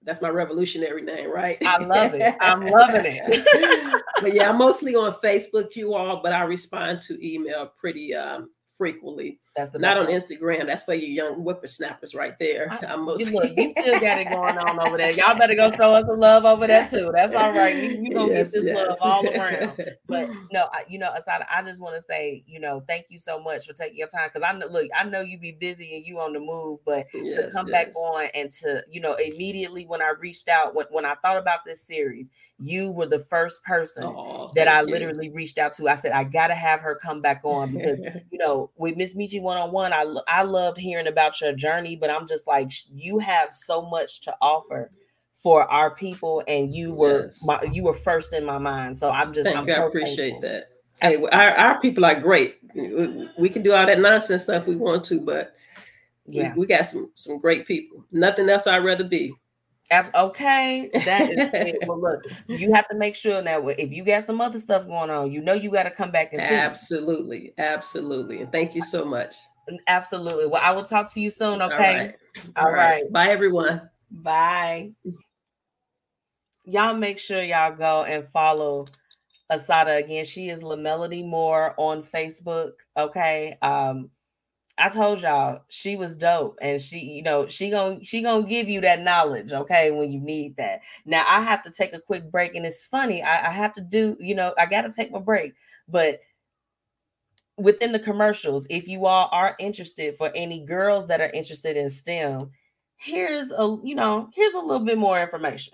That's my revolutionary name, right? I love it. I'm loving it. (laughs) but yeah, I'm mostly on Facebook, you all, but I respond to email pretty um, frequently. That's the not on Instagram. That's for you young whippersnappers right there. I, am mostly... (laughs) look, you still got it going on over there. Y'all better go show us some love over there too. That's all right. You, you gonna yes, get this yes. love all around. (laughs) But no, I, you know, aside, I just want to say, you know, thank you so much for taking your time because I know, look, I know you be busy and you on the move, but yes, to come back on and to, you know, immediately when I reached out, when when I thought about this series you were the first person oh, that I you. literally reached out to. I said, I got to have her come back on because, (laughs) you know, with Miss Metchi one on one, I, I loved hearing about your journey, but I'm just like, you have so much to offer for our people and you were yes. my, you were first in my mind. So i'm just Thank I'm you, i appreciate thankful. that. Hey our, our people are great. We, we, can do all that nonsense stuff we want to but yeah. we, we got some some great people. Nothing else i'd rather be Okay, that is (laughs) it. well. Look, you have to make sure now. If you got some other stuff going on, you know you got to come back and absolutely, absolutely. And thank you so much. Absolutely. Well, I will talk to you soon. Okay. All right. All, All right. right. Bye, everyone. Bye. Y'all make sure y'all go and follow Assata again. She is La Melody Moore on Facebook. Okay. Um, I told y'all she was dope, and she, you know, she gonna she gonna give you that knowledge, okay, when you need that. Now I have to take a quick break, and it's funny. I, I have to do, you know, I got to take my break, but within the commercials, if you all are interested for any girls that are interested in STEM, here's a, you know, here's a little bit more information.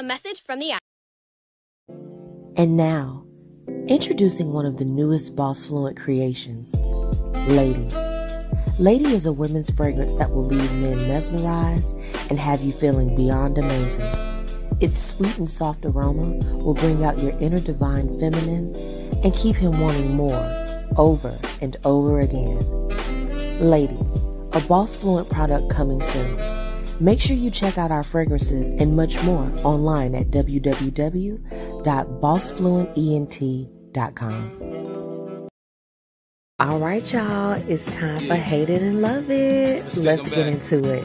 A message from the And now, introducing one of the newest Boss Fluent creations, Lady. Lady is a women's fragrance that will leave men mesmerized and have you feeling beyond amazing. Its sweet and soft aroma will bring out your inner divine feminine and keep him wanting more over and over again. Lady, a Boss Fluent product coming soon. Make sure you check out our fragrances and much more online at www.bossfluentent.com. All right, y'all, it's time for Hate It and Love It. Let's get into it.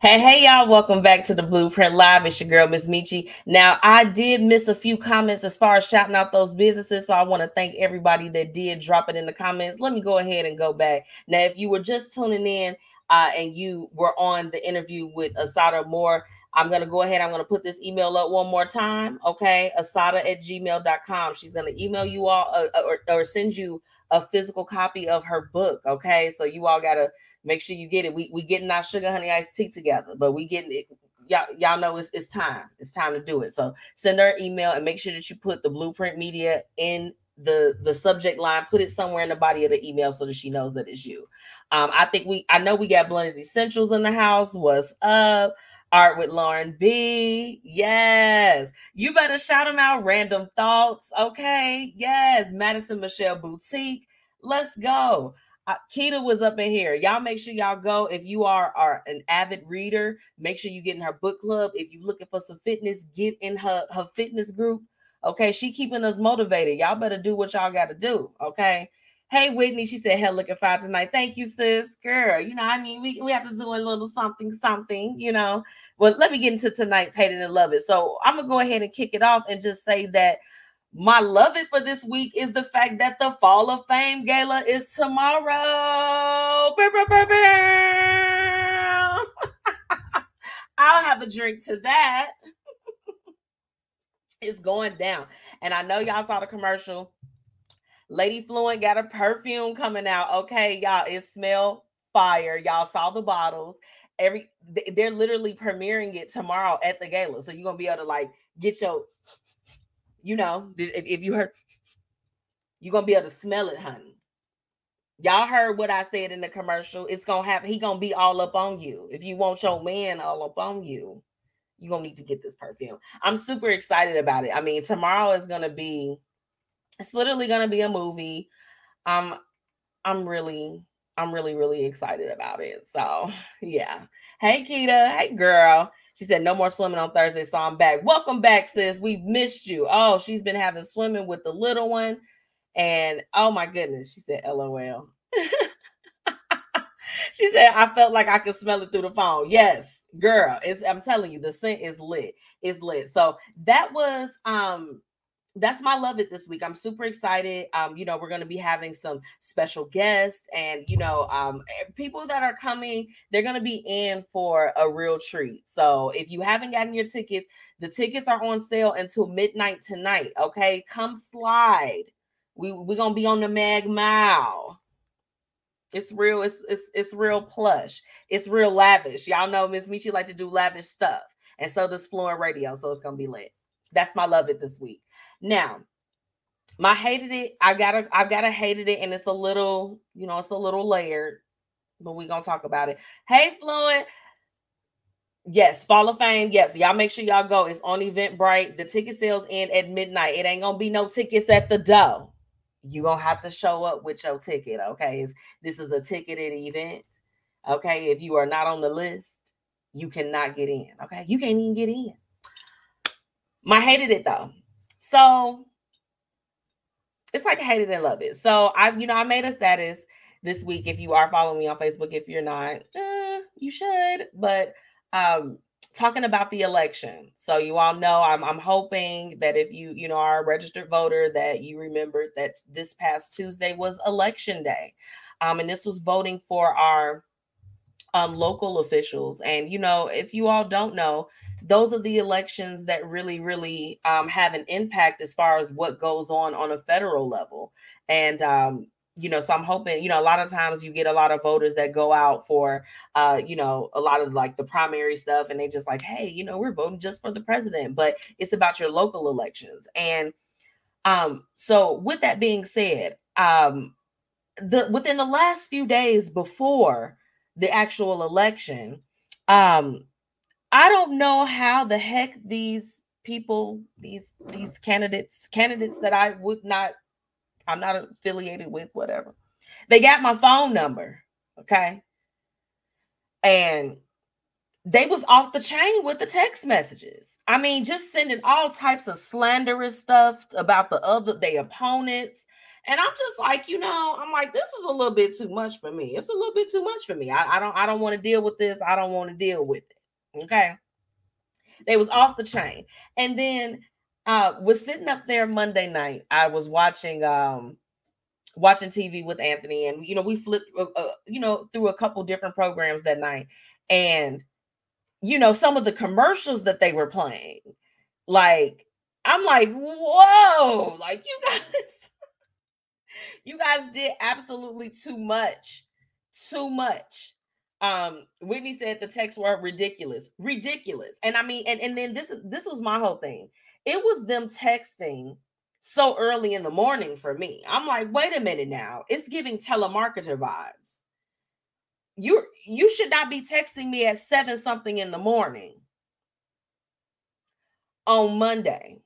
Hey, hey, y'all, welcome back to the Blueprint Live. It's your girl, Miss Metchi. Now, I did miss a few comments as far as shouting out those businesses. So I want to thank everybody that did drop it in the comments. Let me go ahead and go back. Now, if you were just tuning in, uh, and you were on the interview with Assata Moore, I'm going to go ahead. I'm going to put this email up one more time. Okay. Assata at gmail.com. She's going to email you all uh, uh, or, or send you a physical copy of her book. Okay. So you all got to make sure you get it. We we getting our sugar honey iced tea together, but we getting it. Y'all, y'all know it's, it's time. It's time to do it. So send her an email and make sure that you put the blueprint media in the the subject line put it somewhere in the body of the email so that she knows that it's you um i think we i know we got blended essentials in the house what's up art with lauren b yes you better shout them out random thoughts okay yes madison michelle boutique let's go uh, Keita was up in here. Y'all make sure y'all go. If you are, are an avid reader, make sure you get in her book club. If you're looking for some fitness, get in her, her fitness group. Okay, she keeping us motivated. Y'all better do what y'all got to do. Okay. Hey, Whitney, she said, hell looking fine tonight. Thank you, sis. Girl, you know, I mean, we, we have to do a little something, something, you know. Well, let me get into tonight's Hated and Love It. So I'm going to go ahead and kick it off and just say that my love it for this week is the fact that the Fall of Fame Gala is tomorrow. (laughs) I'll have a drink to that. (laughs) It's going down. And I know y'all saw the commercial. Lady Fluent got a perfume coming out. Okay, y'all, it smell fire. Y'all saw the bottles. Every they're literally premiering it tomorrow at the gala. So you're gonna be able to like get your, you know, if, if you heard, you're gonna be able to smell it, honey. Y'all heard what I said in the commercial. It's gonna have he gonna be all up on you. If you want your man all up on you, you're gonna need to get this perfume. I'm super excited about it. I mean, tomorrow is gonna be it's literally gonna be a movie. Um, I'm really, I'm really, really excited about it. So (sighs) yeah. Hey Kita, hey girl. She said no more swimming on Thursday, so I'm back. Welcome back, sis. We've missed you. Oh, she's been having swimming with the little one. And oh my goodness, she said, LOL. (laughs) she said, I felt like I could smell it through the phone. Yes, girl it's i'm telling you the scent is lit it's lit so that was um that's my love it this week i'm super excited um you know we're going to be having some special guests and you know um eh, people that are coming they're going to be in for a real treat so if you haven't gotten your tickets the tickets are on sale until midnight tonight okay come slide we we're going to be on the mag mile It's real, it's it's it's real plush, it's real lavish. Y'all know Miss Metchi like to do lavish stuff, and so does Fluent Radio. So it's gonna be lit. That's my love it this week. Now, my hated it, I gotta I've gotta hated it, and it's a little, you know, it's a little layered, but we're gonna talk about it. Hey, Fluent. Yes, Fall of Fame. Yes, y'all make sure y'all go. It's on Eventbrite. The ticket sales end at midnight. It ain't gonna be no tickets at the door. You gonna have to show up with your ticket. Okay, it's, this is a ticketed event. Okay, if you are not on the list, you cannot get in. Okay, you can't even get in. My hated it though. So it's like I hate it and love it. So I, you know, I made a status this week. If you are following me on Facebook, if you're not, eh, you should. But um, talking about the election. So you all know I'm I'm hoping that if you you know are a registered voter that you remembered that this past Tuesday was election day. Um, and this was voting for our um, local officials. And you know, if you all don't know, those are the elections that really, really um, have an impact as far as what goes on on a federal level. And um, you know, so I'm hoping, you know, a lot of times you get a lot of voters that go out for, uh, you know, a lot of like the primary stuff, and they just like, hey, you know, we're voting just for the president, but it's about your local elections. And um, so with that being said, um, the within the last few days before the actual election, um, I don't know how the heck these people, these these candidates, candidates that I would not I'm not affiliated with, whatever. They got my phone number. Okay. And they was off the chain with the text messages. I mean, just sending all types of slanderous stuff about the other they opponents. And I'm just like, you know, I'm like, this is a little bit too much for me. It's a little bit too much for me. I, I don't I don't want to deal with this. I don't want to deal with it. Okay. They was off the chain. And then uh was sitting up there Monday night. I was watching um watching TV with Anthony, and you know we flipped uh, uh, you know through a couple different programs that night, and you know some of the commercials that they were playing, like I'm like, whoa, like you guys, (laughs) you guys did absolutely too much, too much. Um, Whitney said the texts were ridiculous, ridiculous, and I mean, and and then this is this was my whole thing it was them texting so early in the morning for me. I'm like, wait a minute now. It's giving telemarketer vibes. You you should not be texting me at seven something in the morning on Monday.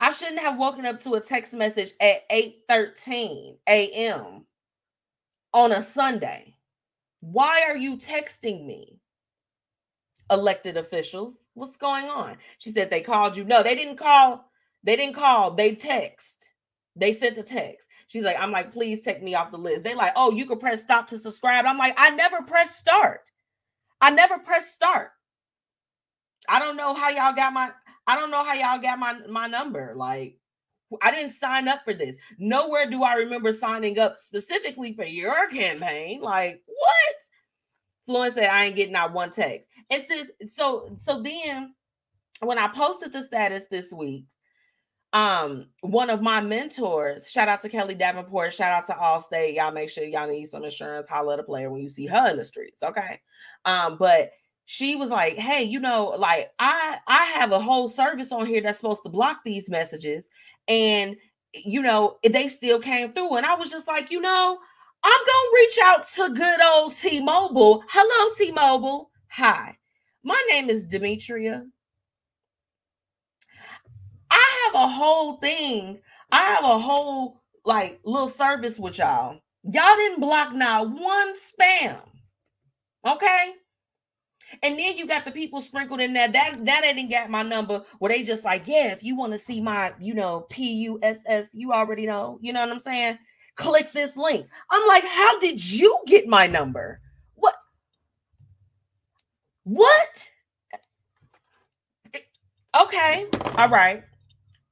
I shouldn't have woken up to a text message at 8 13 a.m. on a Sunday. Why are you texting me? elected officials. What's going on? She said they called you. No, they didn't call. They didn't call. They text. They sent a text. She's like, I'm like, please take me off the list. They like, oh, you can press stop to subscribe. I'm like, I never press start. I never press start. I don't know how y'all got my. I don't know how y'all got my my number. Like, I didn't sign up for this. Nowhere do I remember signing up specifically for your campaign. Like, what? Fluent said I ain't getting out one text. And says so so then when I posted the status this week, um, one of my mentors, shout out to Kelly Davenport, shout out to Allstate. Y'all make sure y'all need some insurance, holler at a player when you see her in the streets. Okay. Um, but she was like, Hey, you know, like I I have a whole service on here that's supposed to block these messages, and you know, they still came through. And I was just like, you know, I'm gonna reach out to good old T-Mobile. Hello, T-Mobile. Hi, my name is Demetria. I have a whole thing. I have a whole like little service with y'all. Y'all didn't block now one spam. Okay. And then you got the people sprinkled in there that that didn't get my number where they just like, yeah, if you want to see my, you know, P U S S, you already know, you know what I'm saying? click this link. I'm like, how did you get my number? What? What? Okay. All right.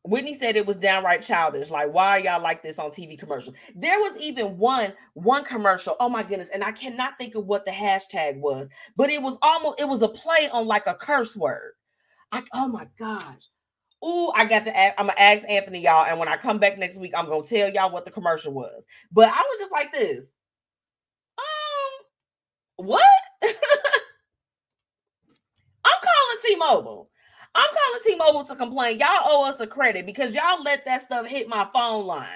Whitney said it was downright childish. Like, why y'all like this on TV commercials? There was even one one commercial. Oh my goodness, and I cannot think of what the hashtag was, but it was almost it was a play on like a curse word. I, oh my gosh. Ooh, I got to ask, I'm gonna ask Anthony, y'all. And when I come back next week, I'm gonna tell y'all what the commercial was. But I was just like this. Um, What? (laughs) I'm calling T-Mobile. I'm calling T-Mobile to complain. Y'all owe us a credit because y'all let that stuff hit my phone line.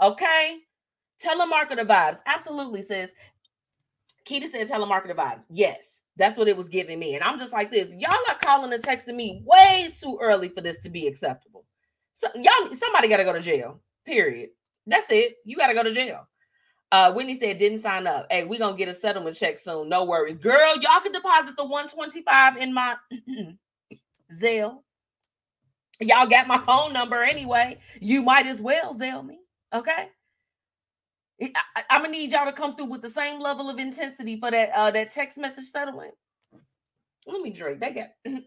Okay? Telemarketer vibes. Absolutely, says Keita said telemarketer vibes. Yes, that's what it was giving me. And I'm just like this. Y'all are calling and texting me way too early for this to be acceptable. So y'all, somebody got to go to jail. Period. That's it. You got to go to jail. Uh, Whitney said didn't sign up. Hey, we gonna get a settlement check soon. No worries, girl. Y'all can deposit the 125 in my (clears throat) Zelle. Y'all got my phone number anyway. You might as well Zelle me. Okay. I, am gonna need y'all to come through with the same level of intensity for that uh that text message settlement. Let me drink. They got (coughs)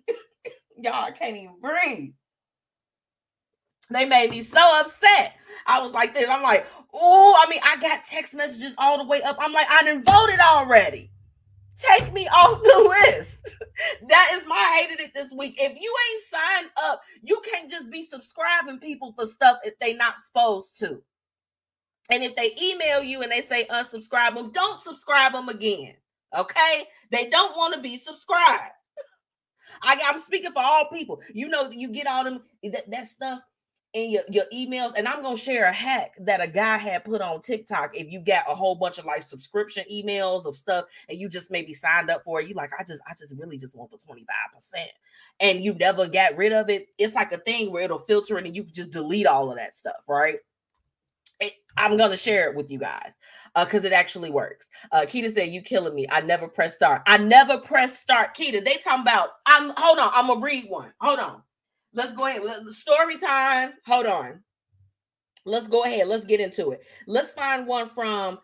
y'all. I can't even breathe. They made me so upset. I was like this. I'm like, oh, I mean, I got text messages all the way up. I'm like, I didn't voted already. Take me off the (laughs) list. that is my hated it this week. If you ain't signed up, you can't just be subscribing people for stuff if they not supposed to. And if they email you and they say unsubscribe them, don't subscribe them again. Okay? They don't want to be subscribed. I, am speaking for all people. You know, you get all them that, that stuff in your, your emails. And I'm gonna share a hack that a guy had put on TikTok. If you got a whole bunch of like subscription emails of stuff and you just maybe signed up for it, you like, I just, I just really just want the 25%. And you never got rid of it. It's like a thing where it'll filter it and you can just delete all of that stuff, right? It, I'm gonna share it with you guys because uh, it actually works. Uh, Keita said, "You killing me. I never press start. I never press start." Keita, they talking about. I'm hold on. I'm gonna read one. Hold on. Let's go ahead. Story time. Hold on. Let's go ahead. Let's get into it. Let's find one from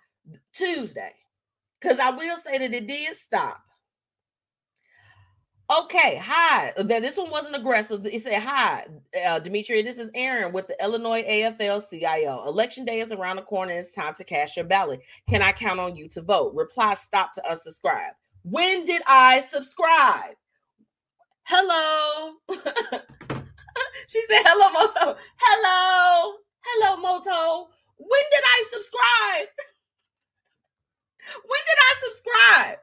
Tuesday. Because I will say that it did stop. Okay, hi. This one wasn't aggressive. It said, Hi, uh, Dimitri. This is Aaron with the Illinois AFL CIO. Election day is around the corner. It's time to cast your ballot. Can I count on you to vote? Reply stop to unsubscribe. When did I subscribe? Hello. (laughs) she said, Hello, Moto. Hello. Hello, Moto. When did I subscribe? (laughs) when did I subscribe?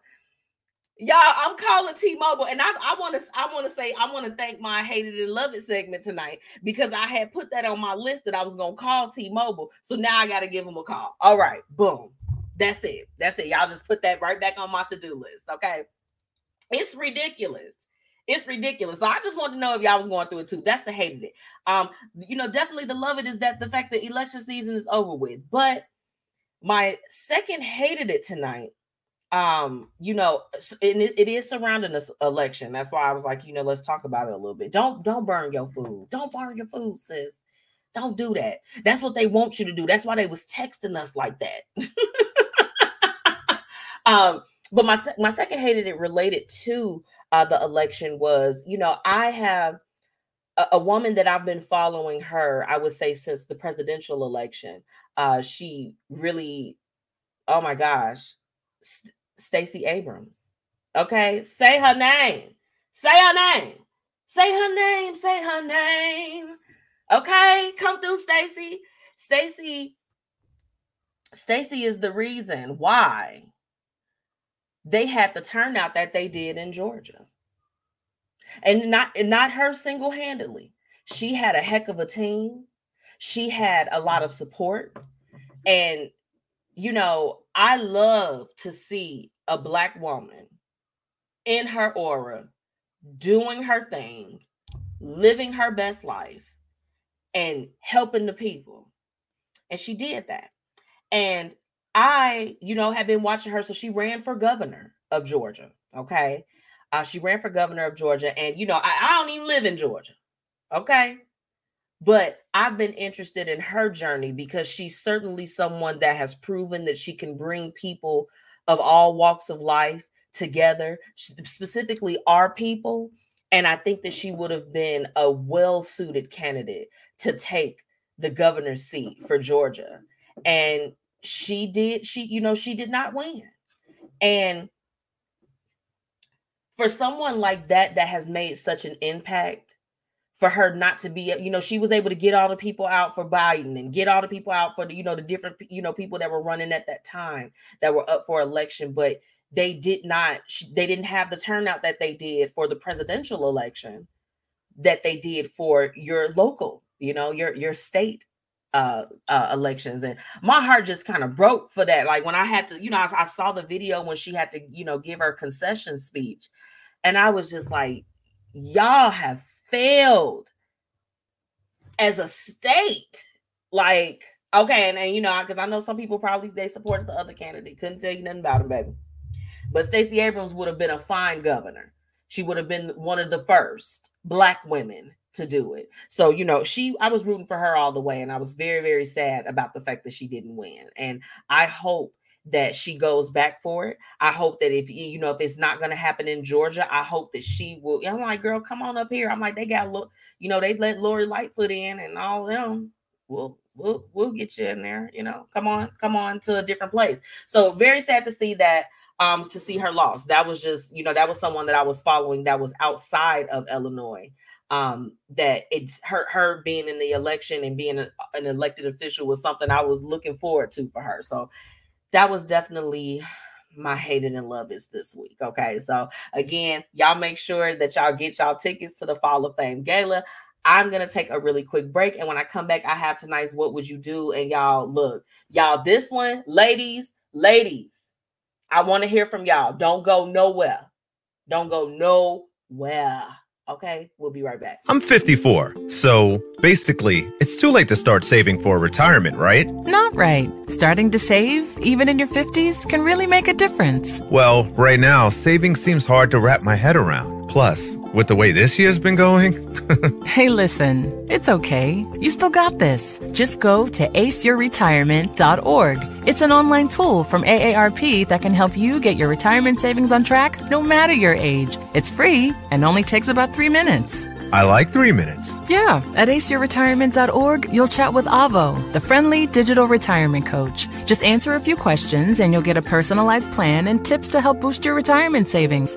Y'all, I'm calling T-Mobile, and I, I want to, I want to say, I want to thank my hated and love it segment tonight because I had put that on my list that I was gonna call T-Mobile. So now I got to give them a call. All right, boom, that's it. That's it. Y'all just put that right back on my to-do list. Okay, it's ridiculous. It's ridiculous. So I just want to know if y'all was going through it too. That's the hated it. Um, you know, definitely the love it is that the fact that election season is over with. But my second hated it tonight. Um, you know, it, it is surrounding this election. That's why I was like, you know, let's talk about it a little bit. Don't don't burn your food. Don't burn your food, sis. Don't do that. That's what they want you to do. That's why they was texting us like that. (laughs) um, but my my second hated it related to uh, the election was, you know, I have a, a, woman that I've been following her, I would say, since the presidential election. Uh, she really, oh my gosh, St- Stacey Abrams. Okay, say her name. Say her name. Say her name. Say her name. Okay, come through, Stacey. Stacey. Stacey is the reason why they had the turnout that they did in Georgia. And not not her single-handedly. She had a heck of a team. She had a lot of support. And you know, I love to see a black woman in her aura doing her thing, living her best life and helping the people. And she did that. And I, you know, have been watching her. So she ran for governor of Georgia. Okay. Uh, she ran for governor of Georgia. And, you know, I, I don't even live in Georgia. Okay. But I've been interested in her journey because she's certainly someone that has proven that she can bring people of all walks of life together, specifically our people. And I think that she would have been a well suited candidate to take the governor's seat for Georgia. And she did she you know she did not win. And for someone like that that has made such an impact for her not to be you know she was able to get all the people out for biden and get all the people out for the you know the different you know people that were running at that time that were up for election but they did not they didn't have the turnout that they did for the presidential election that they did for your local you know your your state uh, uh elections and my heart just kind of broke for that like when i had to you know I, I saw the video when she had to you know give her concession speech and i was just like y'all have failed as a state like okay and, and you know because i know some people probably they supported the other candidate couldn't tell you nothing about him baby but Stacey Abrams would have been a fine governor. She would have been one of the first black women to do it. So, you know, she I was rooting for her all the way and I was very very sad about the fact that she didn't win. And I hope that she goes back for it. I hope that if you know if it's not going to happen in Georgia, I hope that she will. I'm like, girl, come on up here. I'm like, they got look, you know, they let Lori Lightfoot in and all them. We'll we'll we'll get you in there. You know, come on, come on to a different place. So very sad to see that um to see her loss. That was just, you know, that was someone that I was following that was outside of Illinois. Um, that it's her her being in the election and being a, an elected official was something I was looking forward to for her. So that was definitely my hated and love is this week. Okay. So again, y'all make sure that y'all get y'all tickets to the Fall of Fame Gala. I'm gonna take a really quick break. And when I come back, I have tonight's what would you do? And y'all look, y'all, this one, ladies, ladies, I want to hear from y'all. Don't go nowhere. Don't go nowhere. Okay, we'll be right back. I'm 54, so basically, it's too late to start saving for retirement, right? Not right. Starting to save, even in your 50s, can really make a difference. Well, right now, saving seems hard to wrap my head around. Plus, with the way this year's been going. (laughs) hey, listen, it's okay. You still got this. Just go to aceyourretirement.org. It's an online tool from AARP that can help you get your retirement savings on track no matter your age. It's free and only takes about three minutes. I like three minutes. Yeah, at aceyourretirement.org, you'll chat with Avo, the friendly digital retirement coach. Just answer a few questions and you'll get a personalized plan and tips to help boost your retirement savings.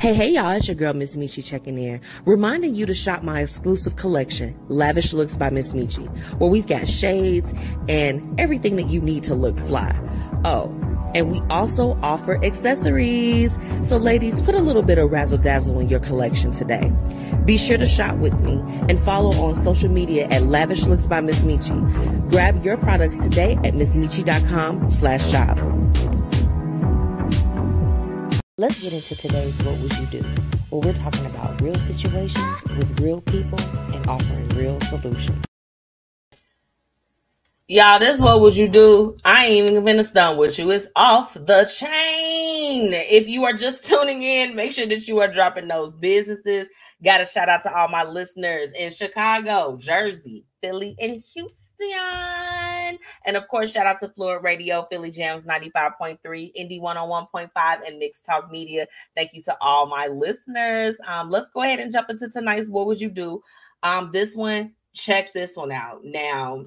Hey, hey, y'all, it's your girl, Miss Metchi checking in, reminding you to shop my exclusive collection, Lavish Looks by Miss Metchi, where we've got shades and everything that you need to look fly. Oh, and we also offer accessories. So, ladies, put a little bit of razzle dazzle in your collection today. Be sure to shop with me and follow on social media at Lavish Looks by Miss Metchi. Grab your products today at MissMetchi.com slash shop. Let's get into today's What Would You Do? Where we're talking about real situations with real people and offering real solutions. Y'all, this what would you do? I ain't even finished done with you. It's off the chain. If you are just (laughs) tuning in, make sure that you are dropping those businesses. Got a shout out to all my listeners in Chicago, Jersey, Philly, and Houston. And of course, shout out to Fluid Radio, Philly Jams 95.3, Indie 101.5, and Mixed Talk Media. Thank you to all my listeners. Um, let's go ahead and jump into tonight's What Would You Do? Um, this one, check this one out. Now,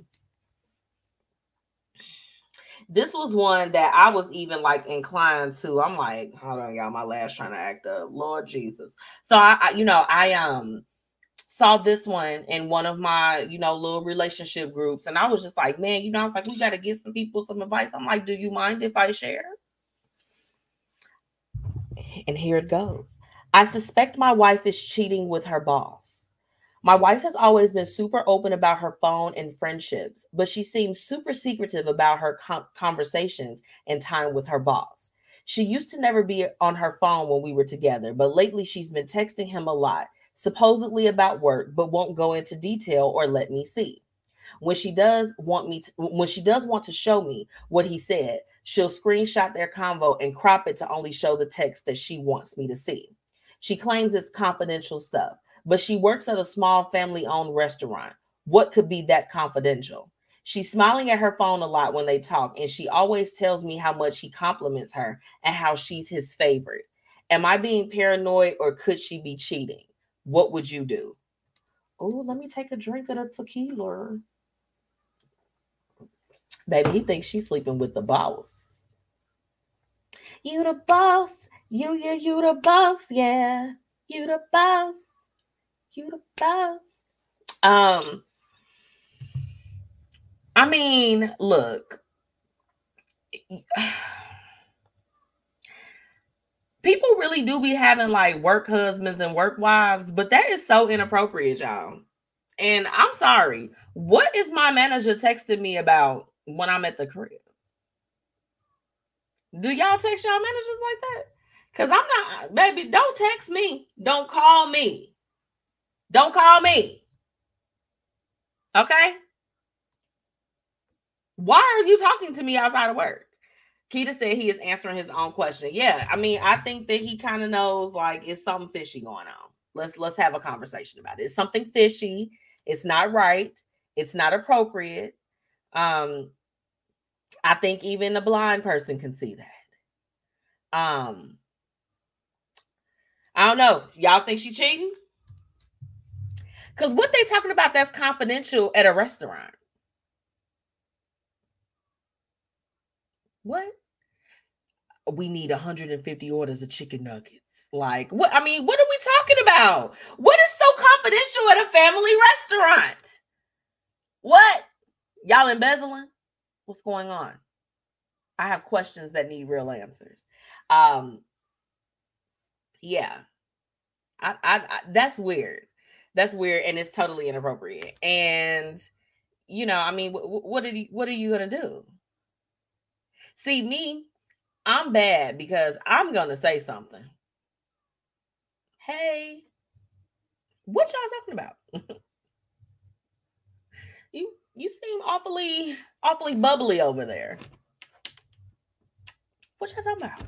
this was one that I was even like inclined to. I'm like, hold on, y'all, my last trying to act up. Lord Jesus. So I, I you know, I um saw this one in one of my, you know, little relationship groups. And I was just like, man, you know, I was like, we got to give some people some advice. I'm like, do you mind if I share? And here it goes. I suspect my wife is cheating with her boss. My wife has always been super open about her phone and friendships, but she seems super secretive about her conversations and time with her boss. She used to never be on her phone when we were together, but lately she's been texting him a lot supposedly about work, but won't go into detail or let me see. When she does want me to, when she does want to show me what he said, she'll screenshot their convo and crop it to only show the text that she wants me to see. She claims it's confidential stuff, but she works at a small family-owned restaurant. What could be that confidential? She's smiling at her phone a lot when they talk, and she always tells me how much he compliments her and how she's his favorite. Am I being paranoid or could she be cheating? What would you do? Oh, let me take a drink of the tequila. Baby, he thinks she's sleeping with the boss. You the boss. You, you, you the boss. Yeah. You the boss. You the boss. Um, I mean, look. (sighs) People really do be having like work husbands and work wives, but that is so inappropriate, y'all. And I'm sorry. What is my manager texting me about when I'm at the crib? Do y'all text y'all managers like that? Because I'm not, baby, don't text me. Don't call me. Don't call me. Okay? Why are you talking to me outside of work? Keita said he is answering his own question. Yeah, I mean, I think that he kind of knows like it's something fishy going on. Let's let's have a conversation about it. It's something fishy. It's not right. It's not appropriate. Um, I think even a blind person can see that. Um, I don't know. Y'all think she cheating? Because what they talking about that's confidential at a restaurant. What? We need 150 orders of chicken nuggets. Like, what? I mean, what are we talking about? What is so confidential at a family restaurant? What? Y'all embezzling? What's going on? I have questions that need real answers. Um, yeah, I, I, I that's weird. That's weird, and it's totally inappropriate. And you know, I mean, what, what are you, what are you gonna do? See me, I'm bad because I'm gonna say something. Hey, what y'all talking about? (laughs) you you seem awfully awfully bubbly over there. What y'all talking about?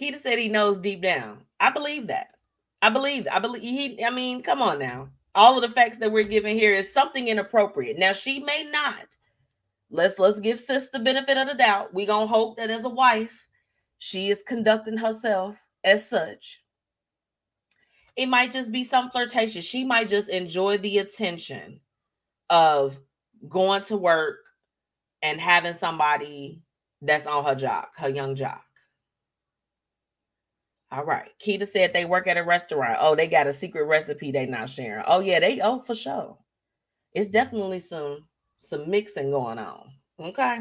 Keita said he knows deep down. I believe that. I believe. I believe he. I mean, come on now. All of the facts that we're giving here is something inappropriate. Now she may not. Let's let's give sis the benefit of the doubt. We gonna hope that as a wife, she is conducting herself as such. It might just be some flirtation. She might just enjoy the attention of going to work and having somebody that's on her jock, her young jock. All right. Keita said they work at a restaurant. Oh, they got a secret recipe they not sharing. Oh, yeah, they oh for sure. It's definitely some some mixing going on. Okay.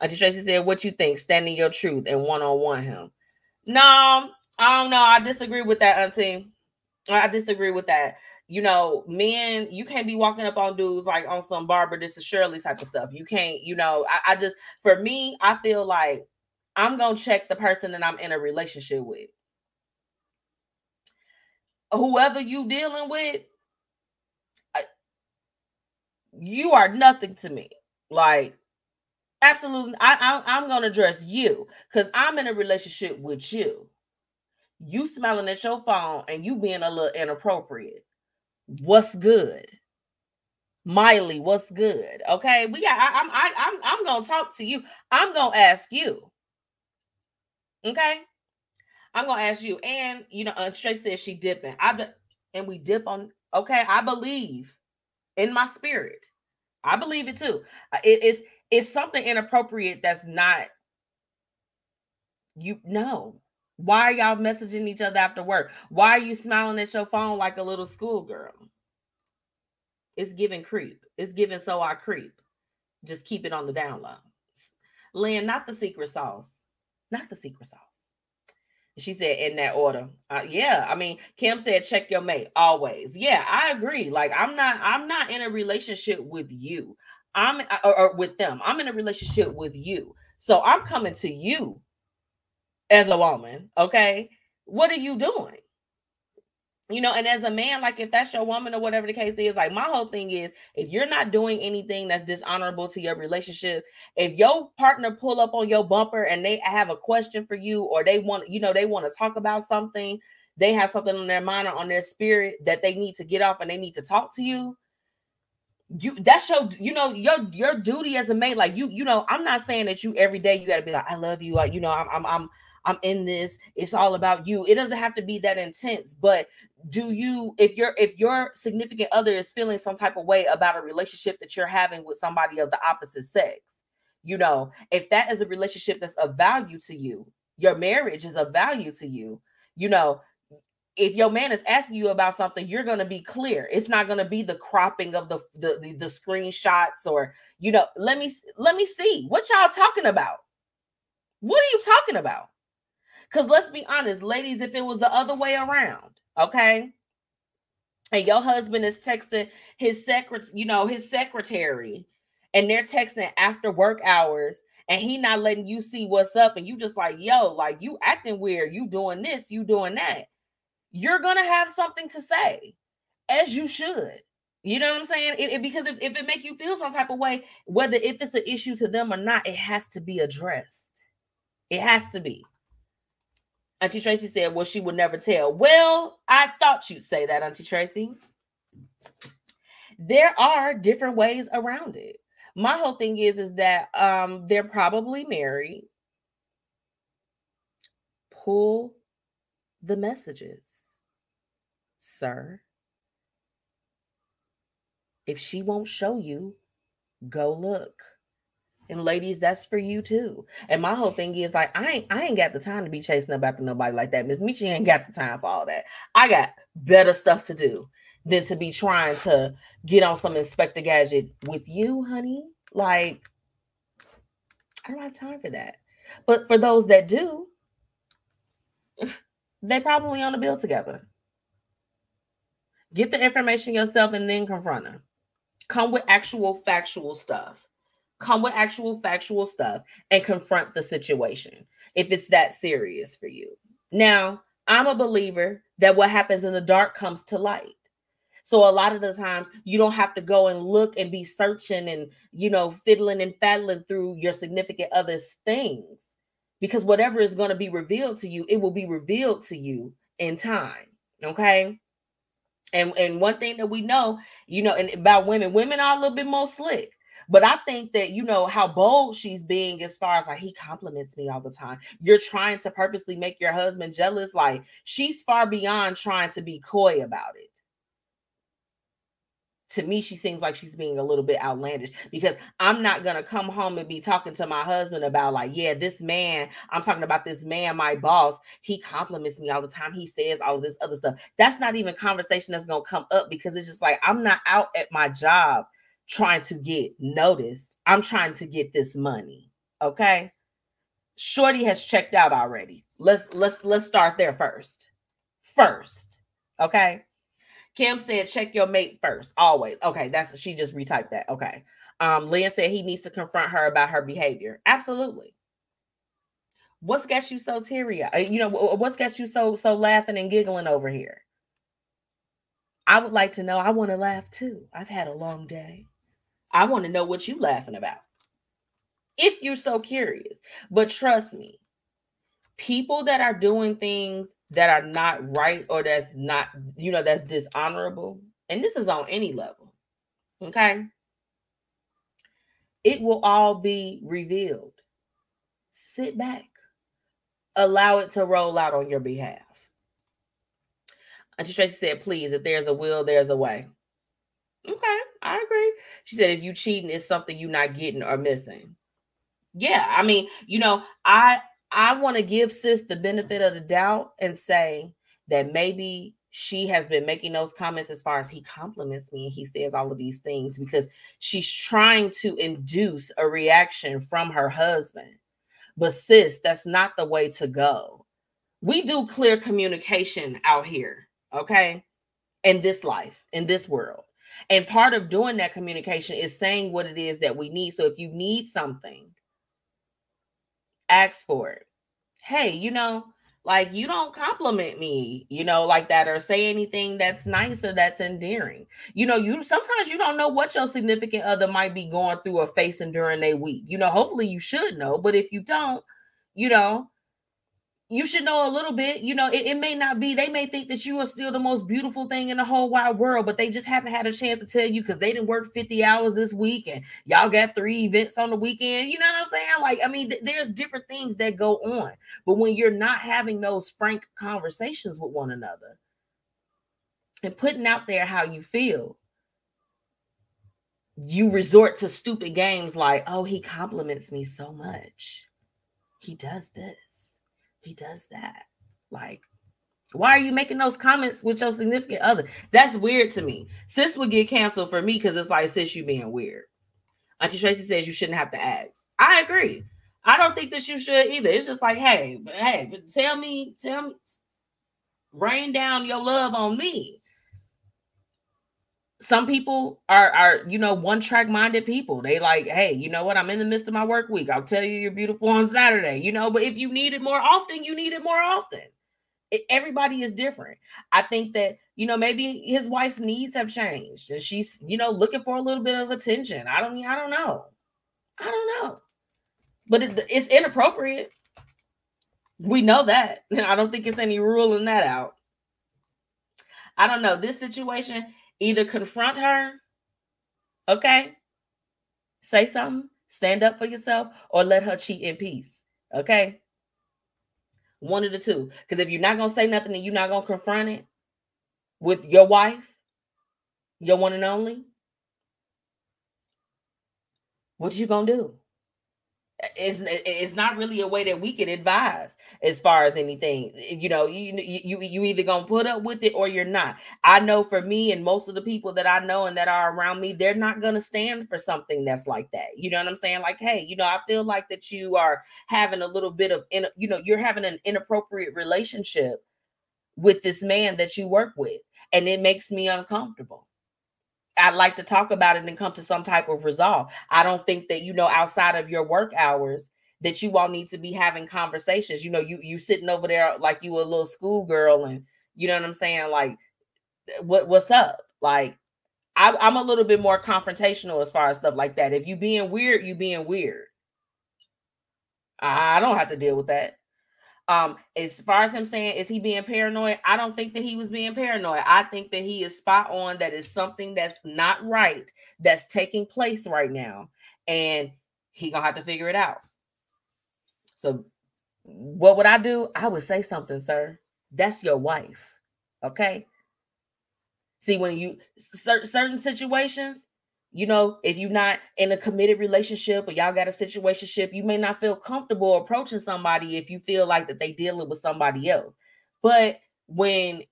Auntie Tracy said, What you think? Standing your truth and one-on-one him. No, I don't know. I disagree with that, Auntie. I disagree with that. You know, men, you can't be walking up on dudes like on some Barbara, this is Shirley type of stuff. You can't, you know, I, I just for me, I feel like I'm gonna check the person that I'm in a relationship with whoever you dealing with, you are nothing to me. Like, absolutely, I, I I'm gonna address you because I'm in a relationship with you. You smelling at your phone and you being a little inappropriate. What's good? Miley, what's good? Okay, we got. I, I'm I, I'm I'm gonna talk to you. I'm gonna ask you. Okay. I'm gonna ask you, and you know, uh, Shay says she dipping. I and we dip on. Okay, I believe in my spirit. I believe it too. Uh, it, it's it's something inappropriate that's not. You know why are y'all messaging each other after work? Why are you smiling at your phone like a little schoolgirl? It's giving creep. It's giving so I creep. Just keep it on the down low. Lynn, not the secret sauce. Not the secret sauce. She said in that order. Uh, yeah, I mean, Kim said check your mate always. Yeah, I agree. Like I'm not I'm not in a relationship with you. I'm uh, or, or with them. I'm in a relationship with you. So I'm coming to you as a woman, okay? What are you doing? You know and as a man like if that's your woman or whatever the case is like my whole thing is if you're not doing anything that's dishonorable to your relationship if your partner pull up on your bumper and they have a question for you or they want you know they want to talk about something they have something on their mind or on their spirit that they need to get off and they need to talk to you you that's your you know your your duty as a mate like you you know i'm not saying that you every day you got to be like i love you like you know i'm i'm, I'm I'm in this. It's all about you. It doesn't have to be that intense, but do you if your if your significant other is feeling some type of way about a relationship that you're having with somebody of the opposite sex, you know, if that is a relationship that's of value to you, your marriage is of value to you, you know, if your man is asking you about something, you're going to be clear. It's not going to be the cropping of the, the, the the screenshots or you know, let me let me see what y'all talking about. What are you talking about? Because let's be honest, ladies, if it was the other way around, okay, and your husband is texting his secret, you know, his secretary, and they're texting after work hours, and he not letting you see what's up, and you just like, yo, like you acting weird, you doing this, you doing that you're gonna have something to say, as you should. You know what I'm saying? It, it, because if, if it make you feel some type of way, whether if it's an issue to them or not, it has to be addressed. It has to be. Auntie Tracy said, Well, she would never tell. Well, I thought you'd say that, Auntie Tracy. There are different ways around it. My whole thing is, is that um they're probably married. Pull the messages sir. If she won't show you, go look. And ladies, that's for you too. And my whole thing is like, I ain't I ain't got the time to be chasing up after nobody like that. Miss Metchi ain't got the time for all that. I got better stuff to do than to be trying to get on some inspector gadget with you, honey. Like, I don't have time for that. But for those that do, (laughs) they probably on a bill together. Get the information yourself and then confront her. Come with actual factual stuff. Come with actual factual stuff and confront the situation if it's that serious for you. Now, I'm a believer that what happens in the dark comes to light. So a lot of the times you don't have to go and look and be searching and you know fiddling and faddling through your significant other's things because whatever is going to be revealed to you, it will be revealed to you in time. Okay. And and one thing that we know, you know, and about women, women are a little bit more slick. But I think that you know how bold she's being as far as like he compliments me all the time. You're trying to purposely make your husband jealous. Like she's far beyond trying to be coy about it to me she seems like she's being a little bit outlandish because i'm not to come home and be talking to my husband about like yeah this man i'm talking about this man my boss he compliments me all the time he says all of this other stuff that's not even conversation that's to come up because it's just like i'm not out at my job trying to get noticed i'm trying to get this money okay shorty has checked out already let's let's let's start there first first okay Kim said, check your mate first, always. Okay, that's she just retyped that. Okay. Um, Lynn said he needs to confront her about her behavior. Absolutely. What's got you so teary? Uh, you know, what's got you so so laughing and giggling over here? I would like to know. I want to laugh too. I've had a long day. I want to know what you laughing about. If you're so curious. But trust me, people that are doing things that are not right or that's not, you know, that's dishonorable, and this is on any level, okay? It will all be revealed. Sit back, allow it to roll out on your behalf. Auntie Tracy said, please, if there's a will, there's a way. Okay, I agree. She said, if you cheating, it's something you're not getting or missing. Yeah, I mean, you know, I I want to give sis the benefit of the doubt and say that maybe she has been making those comments as far as he compliments me and he says all of these things because she's trying to induce a reaction from her husband. But sis, that's not the way to go. We do clear communication out here, okay? In this life, in this world. And part of doing that communication is saying what it is that we need. So if you need something, ask for it. Hey, you know, like you don't compliment me, you know, like that, or say anything that's nice or that's endearing. You know, you sometimes you don't know what your significant other might be going through or facing during a week. You know, hopefully you should know, but if you don't, you know, you should know a little bit. You know, it, it, may not be, they may think that you are still the most beautiful thing in the whole wide world, but they just haven't had a chance to tell you because they didn't work 50 hours this week and y'all got three events on the weekend. You know what I'm saying? Like, I mean, th- there's different things that go on. But when you're not having those frank conversations with one another and putting out there how you feel, you resort to stupid games like, oh, he compliments me so much. He does this he does that. Like, why are you making those comments with your significant other? That's weird to me. Sis would get canceled for me because it's like, sis, you being weird. Auntie Tracy says you shouldn't have to ask. I agree. I don't think that you should either. It's just like, hey, but hey, but tell me, tell me, rain down your love on me some people are are you know one track minded people. They like hey you know what? I'm in the midst of my work week. I'll tell you you're beautiful on saturday you know? But if you need it more often you need it more often. It, everybody is different. I think that you know maybe his wife's needs have changed and she's you know looking for a little bit of attention. I don't i don't know. I don't know. But it, it's inappropriate. We know that. (laughs) I don't think it's any ruling that out. I don't know. This situation Either confront her, okay? Say something, stand up for yourself, or let her cheat in peace, okay? One of the two. Because if you're not going to say nothing and you're not going to confront it with your wife, your one and only, what are you going to do? It's it's not really a way that we can advise as far as anything. You know you you you either gonna put up with it or you're not. I know for me and most of the people that i know and that are around me they're not gonna stand for something that's like that. You know what i'm saying? Like hey you know i feel like that you are having a little bit of in you know you're having an inappropriate relationship with this man that you work with and it makes me uncomfortable I'd like to talk about it and come to some type of resolve. I don't think that you know outside of your work hours that you all need to be having conversations. You know, you you sitting over there like you a little schoolgirl, and you know what I'm saying. Like, what what's up? Like, I, I'm a little bit more confrontational as far as stuff like that. If you being weird, you being weird. I don't have to deal with that. Um, as far as him saying, is he being paranoid? I don't think that he was being paranoid. I think that he is spot on. That is something that's not right that's taking place right now, and he gonna have to figure it out. So, what would I do? I would say something, sir. That's your wife, okay? See, when you certain situations, you know, if you're not in a committed relationship or y'all got a situationship, you may not feel comfortable approaching somebody if you feel like that they dealing with somebody else. But when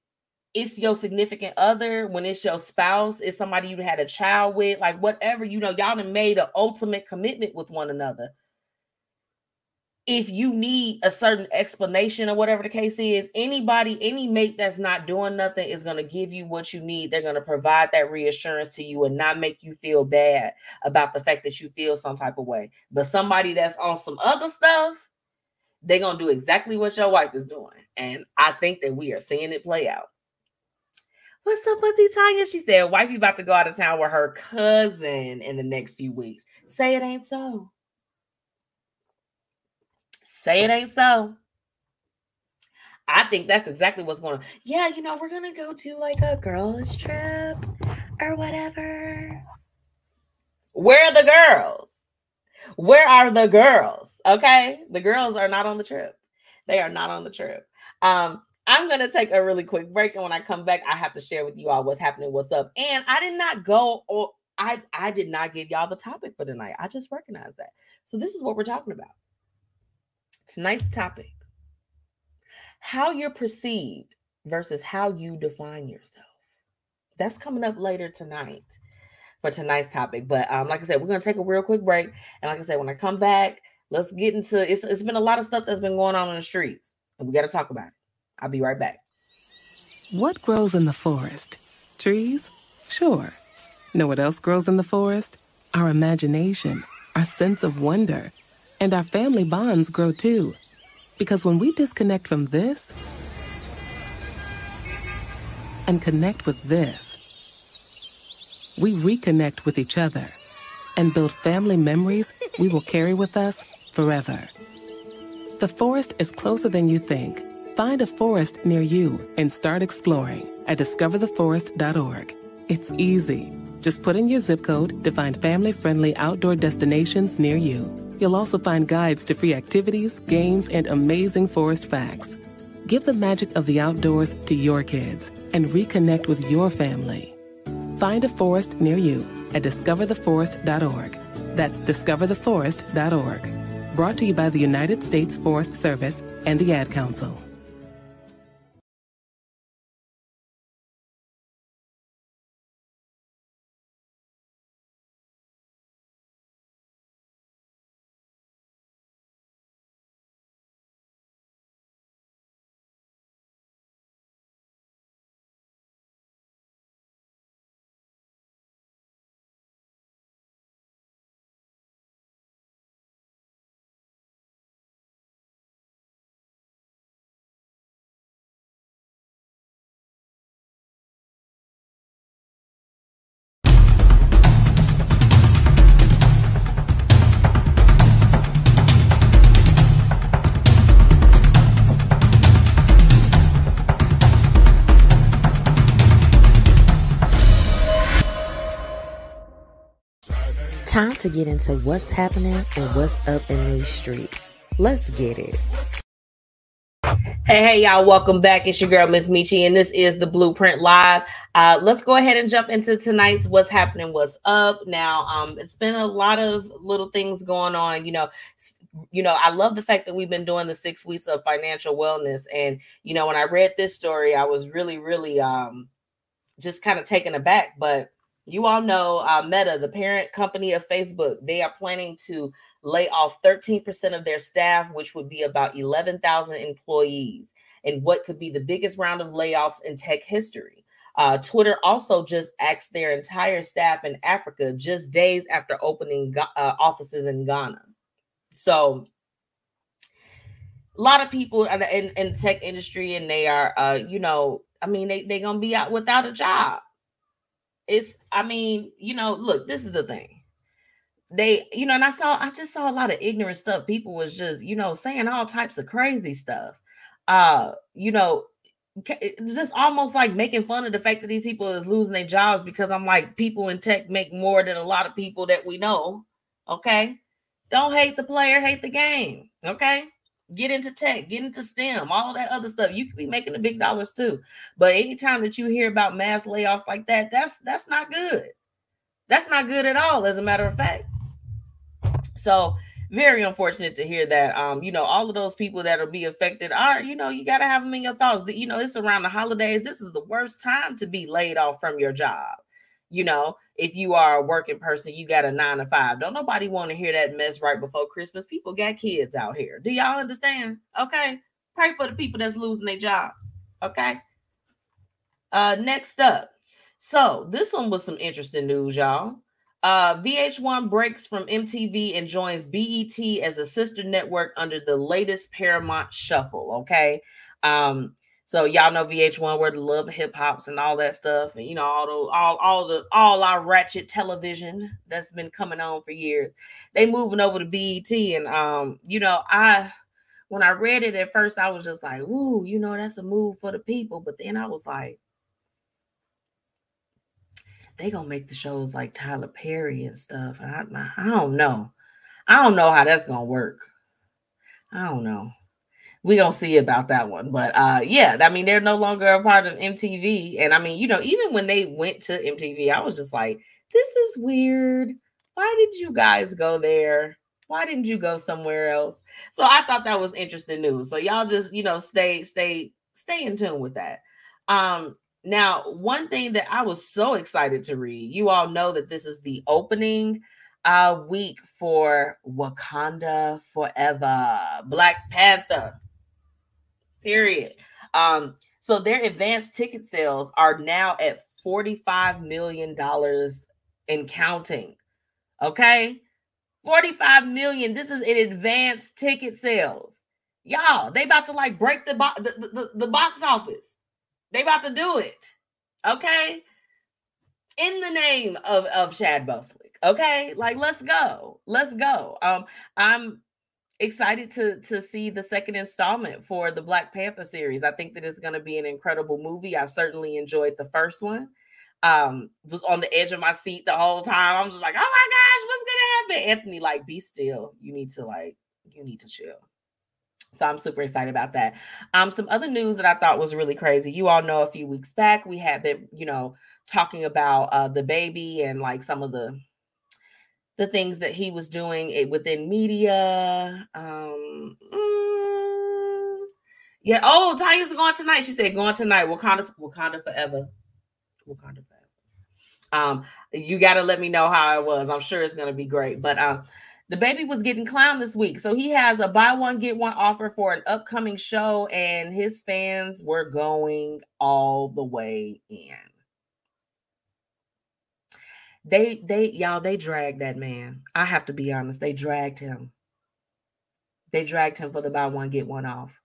it's your significant other, when it's your spouse, it's somebody you had a child with, like whatever, you know, y'all have made an ultimate commitment with one another if you need a certain explanation or whatever the case is, anybody, any mate that's not doing nothing is going to give you what you need. They're going to provide that reassurance to you and not make you feel bad about the fact that you feel some type of way. But somebody that's on some other stuff, they're going to do exactly what your wife is doing. And I think that we are seeing it play out. What's up, Auntie Tanya? She said, Wifey about to go out of town with her cousin in the next few weeks. Say it ain't so. Say it ain't so. I think that's exactly what's going on. Yeah, you know, we're gonna go to like a girls' trip or whatever. Where are the girls? Where are the girls? Okay, the girls are not on the trip. They are not on the trip. Um, I'm gonna take a really quick break, and when I come back, I have to share with you all what's happening, what's up. And I did not go, or I I did not give y'all the topic for tonight. I just recognized that. So this is what we're talking about. Tonight's topic how you're perceived versus how you define yourself. That's coming up later tonight for tonight's topic. But um, like I said, we're gonna take a real quick break. And like I said, when I come back, let's get into it's it's been a lot of stuff that's been going on in the streets, and we got to talk about it. I'll be right back. What grows in the forest? Trees? Sure. Know what else grows in the forest? Our imagination, our sense of wonder and our family bonds grow too. Because when we disconnect from this and connect with this, we reconnect with each other and build family memories we will carry with us forever. The forest is closer than you think. Find a forest near you and start exploring at discovertheforest.org. It's easy. Just put in your zip code to find family friendly outdoor destinations near you. You'll also find guides to free activities, games, and amazing forest facts. Give the magic of the outdoors to your kids and reconnect with your family. Find a forest near you at discovertheforest.org. That's discovertheforest.org. Brought to you by the United States Forest Service and the Ad Council. Time to get into what's happening and what's up in these streets. Let's get it. Hey, hey, y'all, welcome back. It's your girl, Miss Metchi, and this is the Blueprint Live. Uh, let's go ahead and jump into tonight's What's Happening, What's Up. Now, um, it's been a lot of little things going on. You know, you know, I love the fact that we've been doing the six weeks of financial wellness. And, you know, when I read this story, I was really, really um just kind of taken aback. But you all know uh, Meta, the parent company of Facebook, they are planning to lay off 13% of their staff, which would be about 11,000 employees, and what could be the biggest round of layoffs in tech history. Uh, Twitter also just axed their entire staff in Africa just days after opening uh, offices in Ghana. So, a lot of people in, in, in tech industry, and they are, uh, you know, I mean, they they're gonna be out without a job it's i mean you know look this is the thing. They you know and i saw i just saw a lot of ignorant stuff. People was just you know saying all types of crazy stuff. Uh you know just almost like making fun of the fact that these people is losing their jobs because i'm like people in tech make more than a lot of people that we know okay? Don't hate the player hate the game okay get into tech, get into STEM, all that other stuff. You could be making the big dollars too. But anytime that you hear about mass layoffs like that, that's that's not good. That's not good at all, as a matter of fact. So very unfortunate to hear that. Um, you know, all of those people that'll be affected are, you know, you got to have them in your thoughts. You know, it's around the holidays. This is the worst time to be laid off from your job you know, if you are a working person, you got a nine to five. Don't nobody want to hear that mess right before Christmas. People got kids out here. Do y'all understand? Okay. Pray for the people that's losing their jobs. Okay. Uh, next up. So this one was some interesting news, y'all. Uh, VH1 breaks from MTV and joins BET as a sister network under the latest Paramount shuffle. Okay. Um, so y'all know VH1 where the love hip hops and all that stuff, and you know all the all all the all our ratchet television that's been coming on for years. They moving over to BET, and um, you know I when I read it at first, I was just like, ooh, you know that's a move for the people, but then I was like, they gonna make the shows like Tyler Perry and stuff. I, I don't know. I don't know how that's gonna work. I don't know we don't see about that one. But uh yeah, I mean, they're no longer a part of MTV. And I mean, you know, even when they went to MTV, I was just like, this is weird. Why did you guys go there? Why didn't you go somewhere else? So I thought that was interesting news. So y'all just, you know, stay, stay, stay in tune with that. Um, now, one thing that I was so excited to read, you all know that this is the opening uh week for Wakanda Forever, Black Panther period. Um, so their advanced ticket sales are now at $45 million in counting. Okay. 45 million. This is in advanced ticket sales. Y'all, they about to like break the, bo- the, the, the box office. They about to do it. Okay. In the name of, of Chad Bostwick. Okay. Like, let's go. Let's go. Um, I'm excited to to see the second installment for the Black Panther series. I think that it's going to be an incredible movie. I certainly enjoyed the first one. Um, was on the edge of my seat the whole time. I'm just like, oh my gosh, what's gonna happen? Anthony, like, be still. You need to like, you need to chill. So I'm super excited about that. Um, some other news that I thought was really crazy. You all know a few weeks back we had been, you know, talking about uh DaBaby and like some of the the things that he was doing eh, within media. Um, mm, yeah. Oh, Tanya's going tonight. She said going tonight. Wakanda, Wakanda forever. Wakanda forever. Um, you got to let me know how it was. I'm sure it's gonna be great. But um, baby was getting clowned this week, so he has a buy one get one offer for an upcoming show, and his fans were going all the way in they they y'all they dragged that man. I have to be honest, they dragged him. They dragged him for the buy one get one off.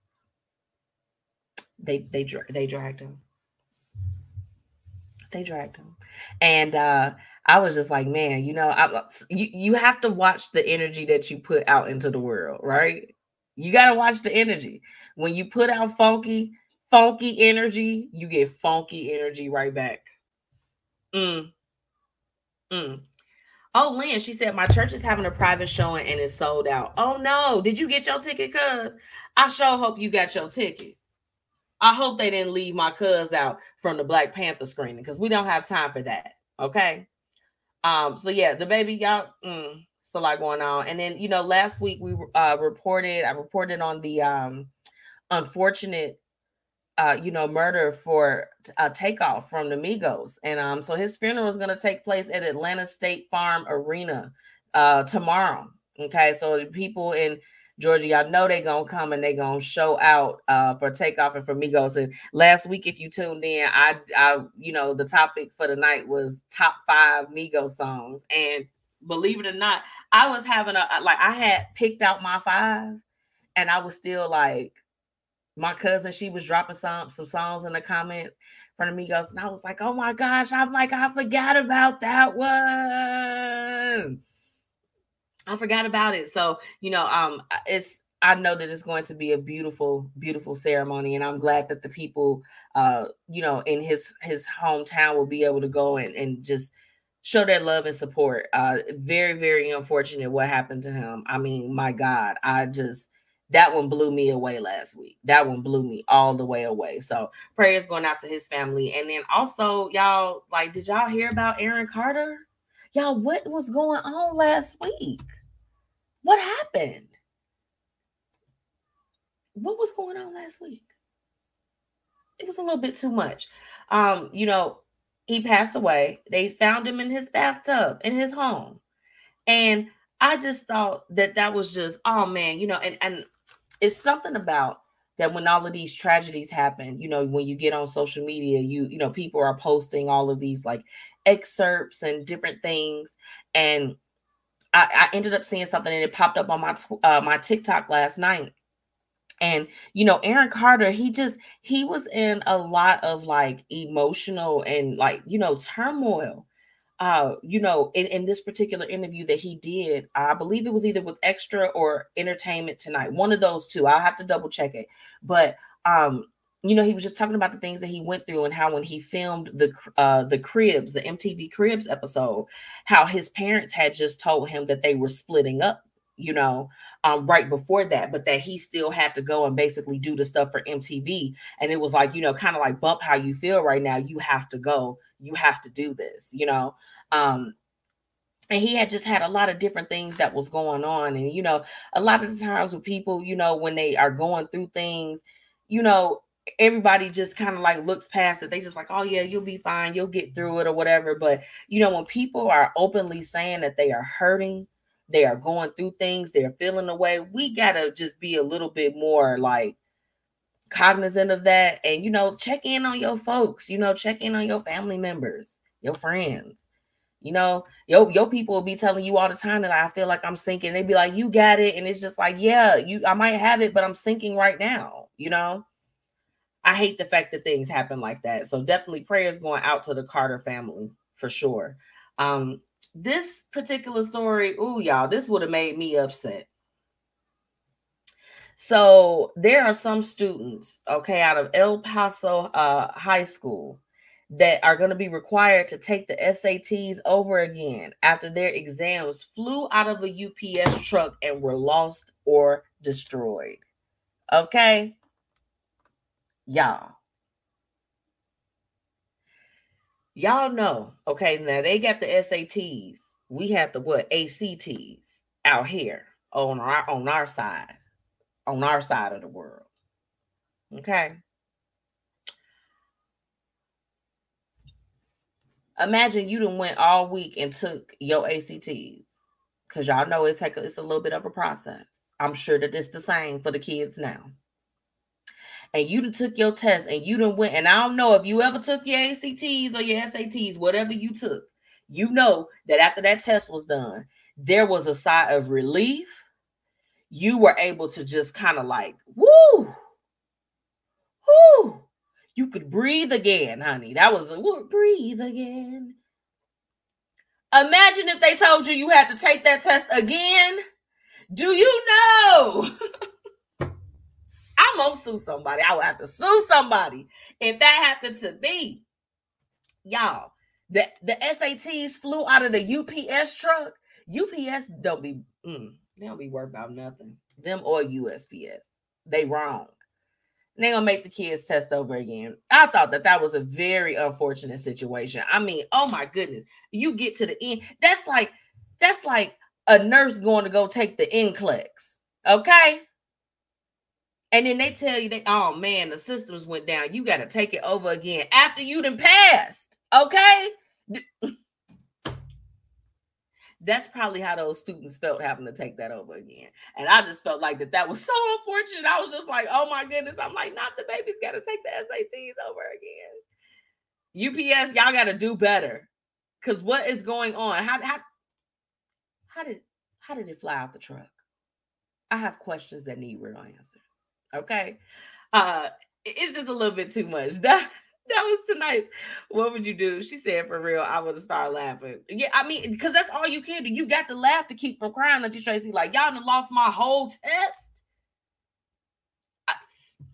They they they dragged him. They dragged him, and uh I was just like, man, you know, I, you you have to watch the energy that you put out into the world, right? You got to watch the energy. When you put out funky, funky energy, you get funky energy right back. Mm, Mm. Oh, Lynn, she said, My church is having a private showing and it's sold out. Oh, no. Did you get your ticket, cuz? I sure hope you got your ticket. I hope they didn't leave my cuz out from the Black Panther screening because we don't have time for that. Okay. Um, so yeah, DaBaby, y'all, mm, it's a lot going on. And then, you know, last week we uh reported, I reported on the um unfortunate uh, you know, murder for a Takeoff from the Migos. And um, so his funeral is going to take place at Atlanta State Farm Arena uh, tomorrow. Okay, so the people in Georgia, y'all know they're gonna come and they're gonna show out uh, for Takeoff and for Migos. And last week, if you tuned in, I, I, you know, the topic for the night was top five Migos songs. And believe it or not, I was having a like I had picked out my five, and I was still like my cousin, she was dropping some some songs in the comments from Amigos, and I was like, oh my gosh, I'm like, I forgot about that one. I forgot about it. So, you know, um, it's I know that it's going to be a beautiful, beautiful ceremony, and I'm glad that the people, uh, you know, in his his hometown will be able to go and, and just show their love and support. Uh, very, very unfortunate what happened to him. I mean, my God, I just that one blew me away last week. That one blew me all the way away. So prayers going out to his family. And then also, y'all, like, did y'all hear about Aaron Carter? Y'all, what was going on last week? What happened? What was going on last week? It was a little bit too much. Um, you know, he passed away. They found him in his bathtub in his home. And I just thought that that was just, oh man, you know, and and it's something about that when all of these tragedies happen, you know, when you get on social media, you you know, people are posting all of these like excerpts and different things, and I, I ended up seeing something and it popped up on my uh, my TikTok last night, and you know, Aaron Carter, he just he was in a lot of like emotional and like you know turmoil uh, you know, in, in this particular interview that he did, I believe it was either with Extra or Entertainment Tonight, one of those two. I'll have to double check it. But um, you know, he was just talking about the things that he went through and how when he filmed the uh the Cribs, the MTV Cribs episode, how his parents had just told him that they were splitting up, you know, um right before that, but that he still had to go and basically do the stuff for MTV. And it was like, you know, kind of like bump how you feel right now. You have to go you have to do this, you know. Um, and he had just had a lot of different things that was going on. And you know, a lot of the times with people, you know, when they are going through things, you know, everybody just kind of like looks past it. They just like, oh yeah, you'll be fine, you'll get through it or whatever. But you know, when people are openly saying that they are hurting, they are going through things, they're feeling the way. we gotta just be a little bit more like cognizant of that and you know check in on your folks you know check in on your family members your friends you know your, your people will be telling you all the time that i feel like i'm sinking They'd be like you got it and it's just like yeah you i might have it but i'm sinking right now you know i hate the fact that things happen like that so definitely prayers going out to the carter family for sure um this particular story oh y'all this would have made me upset So there are some students, okay, out of El Paso uh, High School that are going to be required to take the SATs over again after their exams flew out of a UPS truck and were lost or destroyed. Okay? Y'all. Y'all know, okay, now they got the SATs. We have the what? ACTs out here on our on our side, on our side of the world. Okay. imagine you done went all week and took your ACTs because y'all know it's like it's a little bit of a process. I'm sure that it's the same for the kids now. And you took your test and you done went, and I don't know if you ever took your ACTs or your SATs, whatever you took, you know that after that test was done, there was a sigh of relief. You were able to just kind of like, woo, whoo, you could breathe again, honey. That was a word, breathe again. Imagine if they told you you had to take that test again. Do you know? (laughs) I'm gonna sue somebody. I will have to sue somebody if that happened to me. Y'all, the, the SATs flew out of the UPS truck. UPS don't be mm, they don't be worried about nothing. Them or USPS. They wrong they're gonna make the kids test over again. I thought that that was a very unfortunate situation. I mean, oh my goodness, you get to the end. That's like that's like a nurse going to go take the NCLEX, okay? And then they tell you that, oh man, the systems went down. You got to take it over again after you done passed, okay? (laughs) that's probably how those students felt having to take that over again. And I just felt like that that was so unfortunate. I was just like, oh my goodness. I'm like, not the baby's got to take the SATs over again. UPS, y'all got to do better. Cause what is going on? How how how did how did it fly out the truck? I have questions that need real answers. Okay. Uh it's just a little bit too much. (laughs) That that was tonight. What would you do? She said, for real, I would have started laughing. Yeah, I mean, because that's all you can do. You got to laugh to keep from crying, Auntie Tracy. Like, y'all done lost my whole test. I,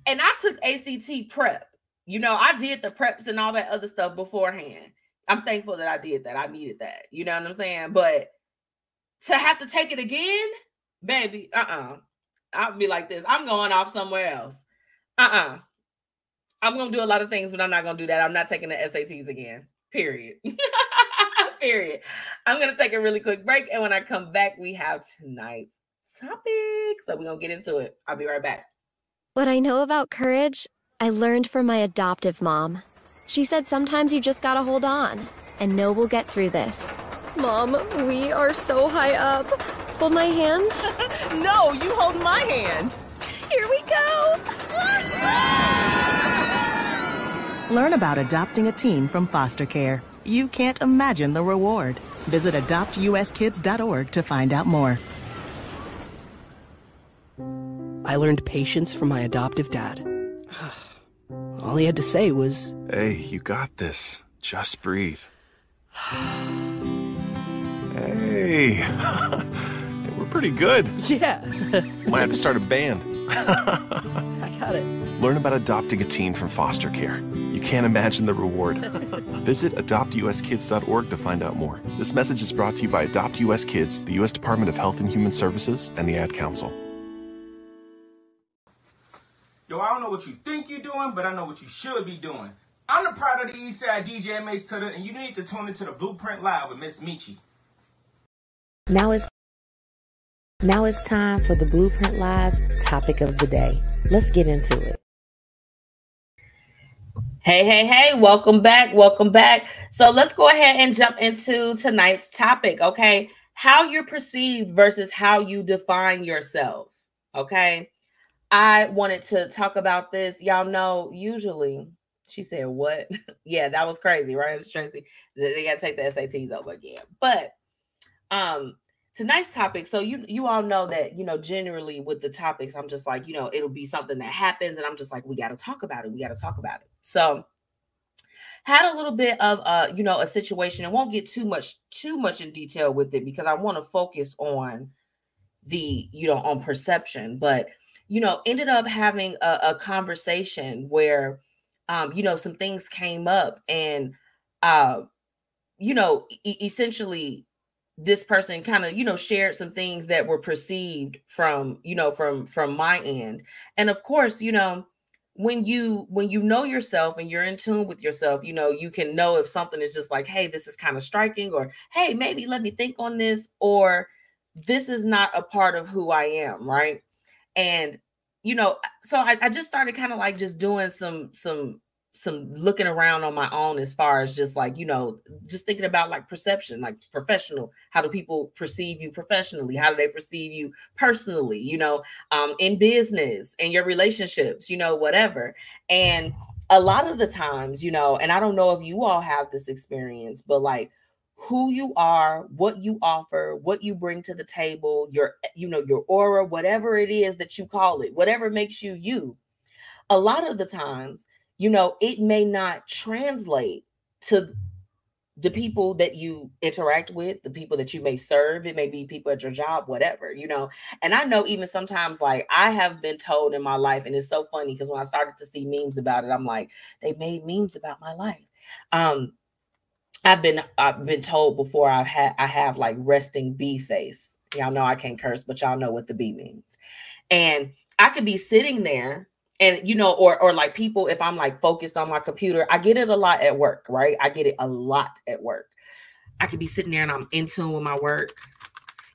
and I took ACT prep. You know, I did the preps and all that other stuff beforehand. I'm thankful that I did that. I needed that. You know what I'm saying? But to have to take it again, baby, uh-uh. I'll be like this. I'm going off somewhere else. Uh-uh. I'm gonna do a lot of things, but I'm not gonna do that. I'm not taking the SATs again. Period. (laughs) Period. I'm gonna take a really quick break, and when I come back, we have tonight's topic. So we're gonna get into it. I'll be right back. What I know about courage, I learned from my adoptive mom. She said sometimes you just gotta hold on and know we'll get through this. Mom, we are so high up. Hold my hand. (laughs) no, you hold my hand. Here we go. Learn about adopting a teen from foster care. You can't imagine the reward. Visit adoptuskids.org to find out more. I learned patience from my adoptive dad. (sighs) All he had to say was, Hey, you got this. Just breathe. (sighs) hey, we're (laughs) pretty good. Yeah. (laughs) Might have to start a band. (laughs) I got it. Learn about adopting a teen from foster care. You can't imagine the reward. (laughs) Visit adoptuskids.org to find out more. This message is brought to you by Adopt US Kids, the U.S. Department of Health and Human Services, and the Ad Council. Yo, I don't know what you think you're doing, but I know what you should be doing. I'm the pride of the Eastside DJ MH Tutter, and you need to tune into the Blueprint Live with Miss Metchi. Now it's now it's time for the Blueprint Live's topic of the day. Let's get into it. Hey, hey, hey, welcome back. Welcome back. So let's go ahead and jump into tonight's topic. Okay. How you're perceived versus how you define yourself. Okay. I wanted to talk about this. Y'all know, usually, she said, What? (laughs) yeah, that was crazy, right? It's Tracy. They got to take the SATs over again. But um, tonight's topic so you you all know that you know generally with the topics i'm just like you know it'll be something that happens and i'm just like we got to talk about it we got to talk about it. So had a little bit of uh you know a situation and won't get too much too much in detail with it because i want to focus on the you know on perception but you know, ended up having a, a conversation where, um, you know, some things came up and, uh, you know, e- essentially this person kind of you know shared some things that were perceived from you know from from my end. And of course you know when you when you know yourself and you're in tune with yourself you know you can know if something is just like hey this is kind of striking or hey maybe let me think on this or this is not a part of who i am right? And you know so i, I just started kind of like just doing some some some looking around on my own as far as just like you know just thinking about like perception like professional how do people perceive you professionally? How do they perceive you personally you know um in business and your relationships you know whatever. And a lot of the times you know and i don't know if you all have this experience but like who you are what you offer what you bring to the table your you know your aura whatever it is that you call it whatever makes you you. A lot of the times you know, it may not translate to the people that you interact with, the people that you may serve. It may be people at your job, whatever, you know. And I know even sometimes, like, I have been told in my life, and it's so funny because when I started to see memes about it, I'm like, they made memes about my life. Um, I've been I've been told before I've had I have like resting bee face. Y'all know I can't curse, but y'all know what the B means. And I could be sitting there and you know or or like people if i'm like focused on my computer i get it a lot at work right? I get it a lot at work. I could be sitting there and i'm in tune with my work.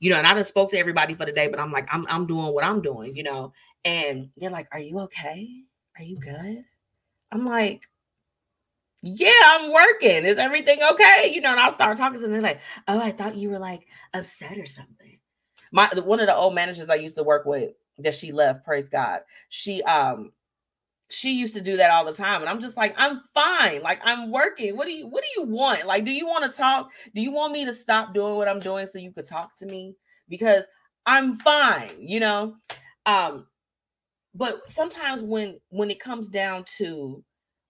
You know and i just spoke to everybody for the day but i'm like i'm, I'm doing what i'm doing you know? And they're like are you okay? Are you good? I'm like yeah i'm working. Is everything okay? You know and i'll start talking to them they're like oh i thought you were like upset or something. My one of the old managers i used to work with that she left praise god. She um she used to do that all the time and i'm just like i'm fine like i'm working. What do you what do you want? Like do you want to talk? Do you want me to stop doing what i'm doing so you could talk to me? Because i'm fine you know? Um but sometimes when when it comes down to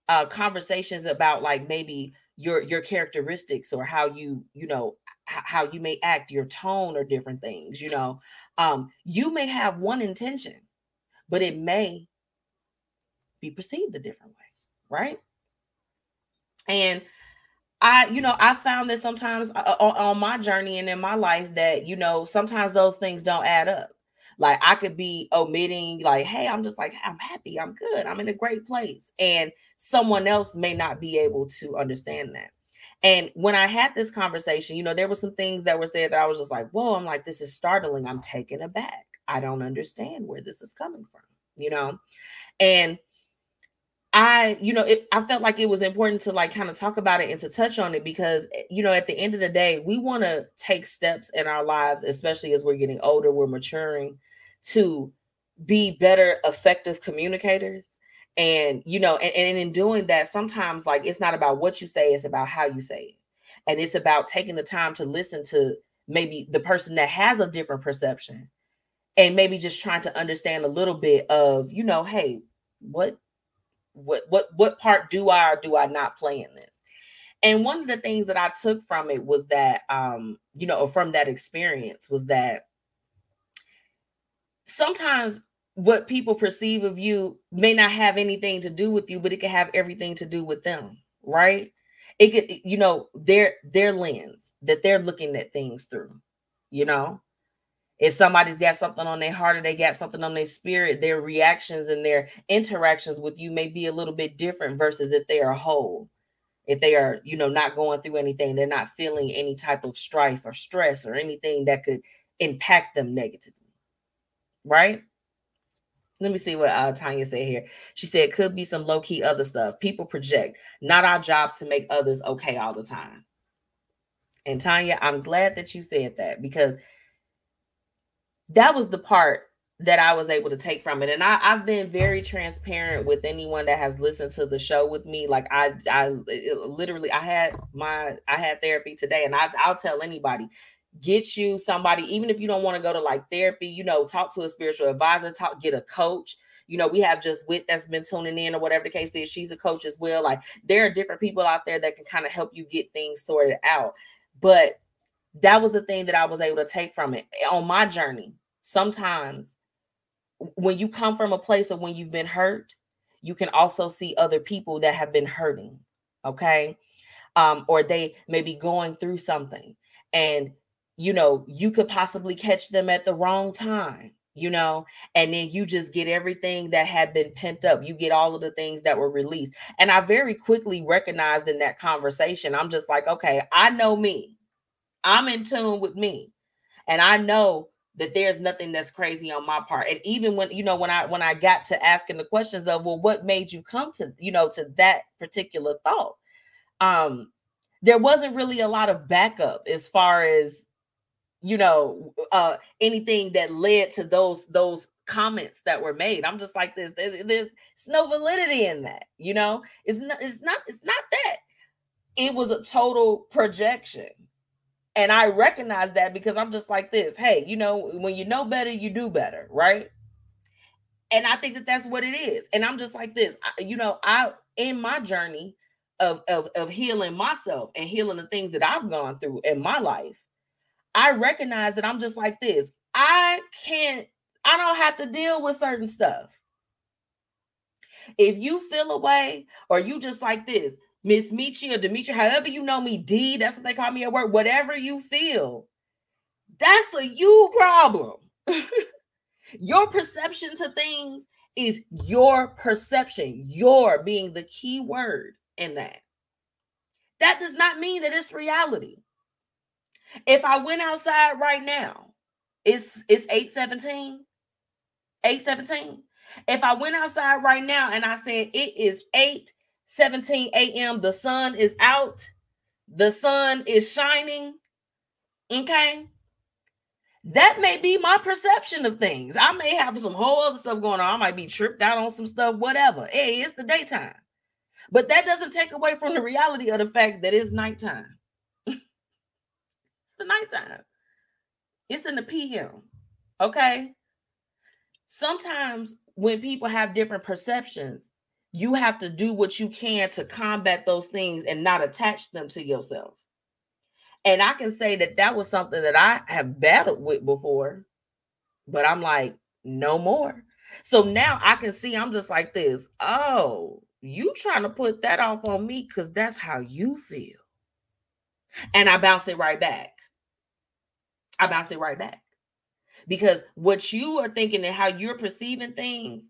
uh conversations about like maybe your your characteristics or how you you know how you may act your tone or different things you know um, you may have one intention, but it may be perceived a different way, right? And I, you know, I found that sometimes uh, uh, on, on my journey and in my life that, you know, sometimes those things don't add up. Like I could be omitting, like, hey, I'm just like, I'm happy, I'm good, I'm in a great place. And someone else may not be able to understand that. And when I had this conversation, you know, there were some things that were said that I was just like, whoa, I'm like, this is startling. I'm taken aback. I don't understand where this is coming from, you know? And I, you know, it, I felt like it was important to like kind of talk about it and to touch on it because, eh, you know, at the end of the day, we want to take steps in our lives, especially as we're getting older, we're maturing to be better, effective communicators and you know and, and in doing that sometimes like it's not about what you say it's about how you say it. And it's about taking the time to listen to maybe the person that has a different perception and maybe just trying to understand a little bit of you know hey what what what what part do i or do i not play in this? And one of the things that i took from it was that um you know from that experience was that sometimes what people perceive of you may not have anything to do with you, but it could have everything to do with them, right? It could, you know, their their lens that they're looking at things through, you know. If somebody's got something on their heart or they got something on their spirit, their reactions and their interactions with you may be a little bit different versus if they are whole. If they are, you know, not going through anything, they're not feeling any type of strife or stress or anything that could impact them negatively. Right? Let me see what uh, Tanya said here. She said could be some low key other stuff. People project, not our jobs to make others okay all the time. And Tanya, I'm glad that you said that because that was the part that I was able to take from it. And I, have been very transparent with anyone that has listened to the show with me. Like I, I literally, I had my, I had therapy today, and I, I'll tell anybody, get you somebody, even if you don't want to go to like therapy, you know, talk to a spiritual advisor, talk, get a coach. You know, we have just wit that's been tuning in or whatever the case is. She's a coach as well. Like there are different people out there that can kind of help you get things sorted out. But that was the thing that I was able to take from it on my journey. Sometimes when you come from a place of when you've been hurt, you can also see other people that have been hurting. Okay. Um, or they may be going through something and you know you could possibly catch them at the wrong time you know? And then you just get everything that had been pent up. You get all of the things that were released. And i very quickly recognized in that conversation i'm just like okay i know me. I'm in tune with me. And i know that there's nothing that's crazy on my part. And even when you know when i when i got to asking the questions of well what made you come to you know to that particular thought? Um there wasn't really a lot of backup as far as you know uh anything that led to those those comments that were made. I'm just like this there's, there's no validity in that you know? It's not it's not it's not that. It was a total projection. And i recognize that because i'm just like this hey you know when you know better you do better right? And i think that that's what it is. And i'm just like this I, you know i in my journey of, of of healing myself and healing the things that i've gone through in my life I recognize that I'm just like this. I can't, I don't have to deal with certain stuff. If you feel away or you just like this, Miss Metchi or Demetri, however you know me, D, that's what they call me at work, whatever you feel, that's a you problem. (laughs) your perception to things is your perception, your being the key word in that. That does not mean that it's reality. If I went outside right now, it's it's 817. 817. If I went outside right now and I said it is 8 17 a.m., the sun is out, the sun is shining. Okay. That may be my perception of things. I may have some whole other stuff going on. I might be tripped out on some stuff, whatever. Hey, it's the daytime. But that doesn't take away from the reality of the fact that it's nighttime the nighttime. It's in the PM. Okay. Sometimes when people have different perceptions, you have to do what you can to combat those things and not attach them to yourself. And I can say that that was something that I have battled with before, but I'm like, no more. So now I can see I'm just like this. Oh, you trying to put that off on me because that's how you feel. And I bounce it right back. I bounce it right back. Because what you are thinking and how you're perceiving things,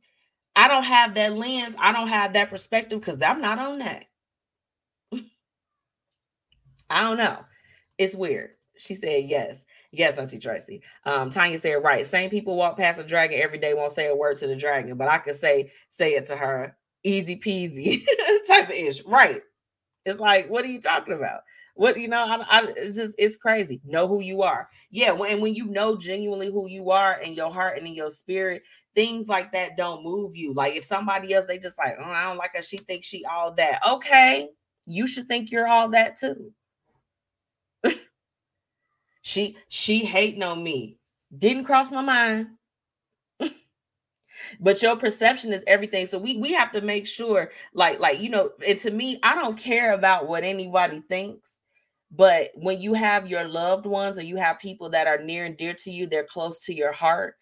I don't have that lens. I don't have that perspective because I'm not on that. (laughs) I don't know. It's weird. She said yes. Yes, Auntie Tracy. Um, Tanya said right. Same people walk past a dragon every day, won't say a word to the dragon, but I could say say it to her easy peasy (laughs) type of ish. Right. It's like, what are you talking about? What you know, I, I, it's just it's crazy. Know who you are. Yeah, when when you know genuinely who you are in your heart and in your spirit, things like that don't move you. Like if somebody else, they just like, oh, I don't like her. She thinks she all that. Okay, you should think you're all that too. (laughs) she she hating on me. Didn't cross my mind. (laughs) but your perception is everything so we we have to make sure like like you know and to me i don't care about what anybody thinks but when you have your loved ones or you have people that are near and dear to you, they're close to your heart,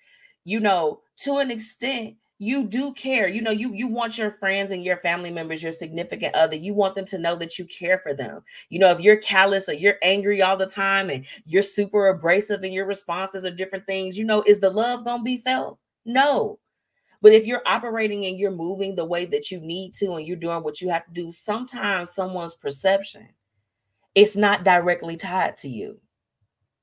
you know, to an extent, you do care. You know, you you want your friends and your family members, your significant other, you want them to know that you care for them. You know, if you're callous or you're angry all the time and you're super abrasive in your responses of different things, you know, is the love to be felt? No. But if you're operating and you're moving the way that you need to and you're doing what you have to do, sometimes someone's perception it's not directly tied to you,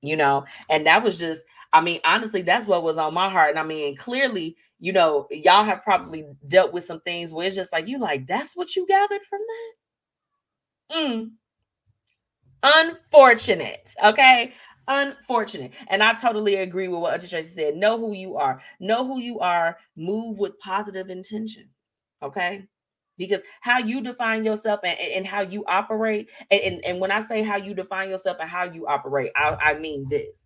you know. And that was just, I mean, honestly, that's what was on my heart. And I mean, clearly, you know, y'all have probably dealt with some things where it's just like, you like, that's what you gathered from that? Mm. Unfortunate. Okay. Unfortunate. And I totally agree with what Auntie Tracy said. Know who you are. Know who you are. Move with positive intentions. Okay because how you define yourself and, and how you operate and, and, and, when i say how you define yourself and how you operate I, I mean this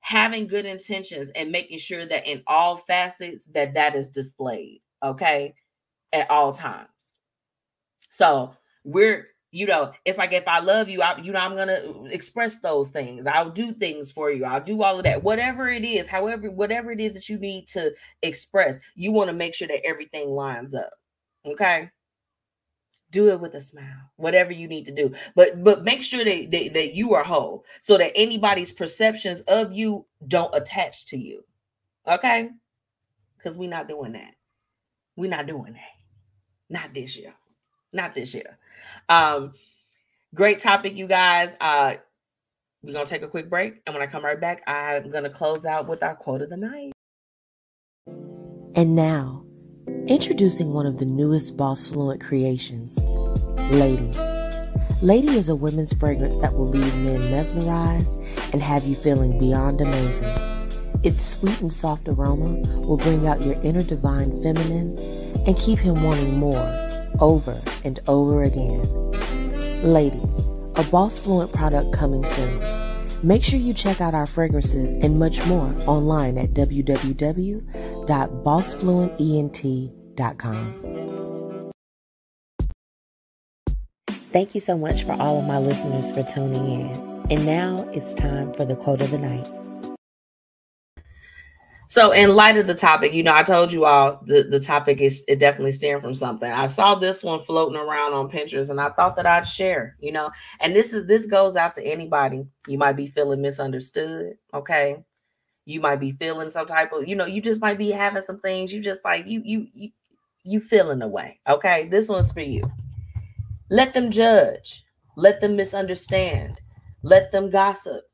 having good intentions and making sure that in all facets that that is displayed okay at all times so we're you know, it's like if I love you, I, you know, I'm gonna express those things. I'll do things for you. I'll do all of that. Whatever it is, however, whatever it is that you need to express, you want to make sure that everything lines up. Okay. Do it with a smile, whatever you need to do. But but make sure that, that, that you are whole so that anybody's perceptions of you don't attach to you. Okay. Because we're not doing that. We're not doing that. Not this year. Not this year. Um, great topic, you guys. Uh, we're gonna take a quick break, and when I come right back, I'm gonna close out with our quote of the night. And now, introducing one of the newest Boss Fluent creations, Lady. Lady is a women's fragrance that will leave men mesmerized and have you feeling beyond amazing. Its sweet and soft aroma will bring out your inner divine feminine and keep him wanting more over and over again. Lady, a Boss Fluent product coming soon. Make sure you check out our fragrances and much more online at www.bossfluentent.com. Thank you so much for all of my listeners for tuning in. And now it's time for the quote of the night. So, in light of the topic, you know, I told you all the, the topic is it definitely stemmed from something. I saw this one floating around on Pinterest and I thought that I'd share, you know, and this is this goes out to anybody. You might be feeling misunderstood, okay? You might be feeling some type of, you know, you just might be having some things you just like you you you you feeling away, okay? This one's for you. Let them judge, let them misunderstand, let them gossip.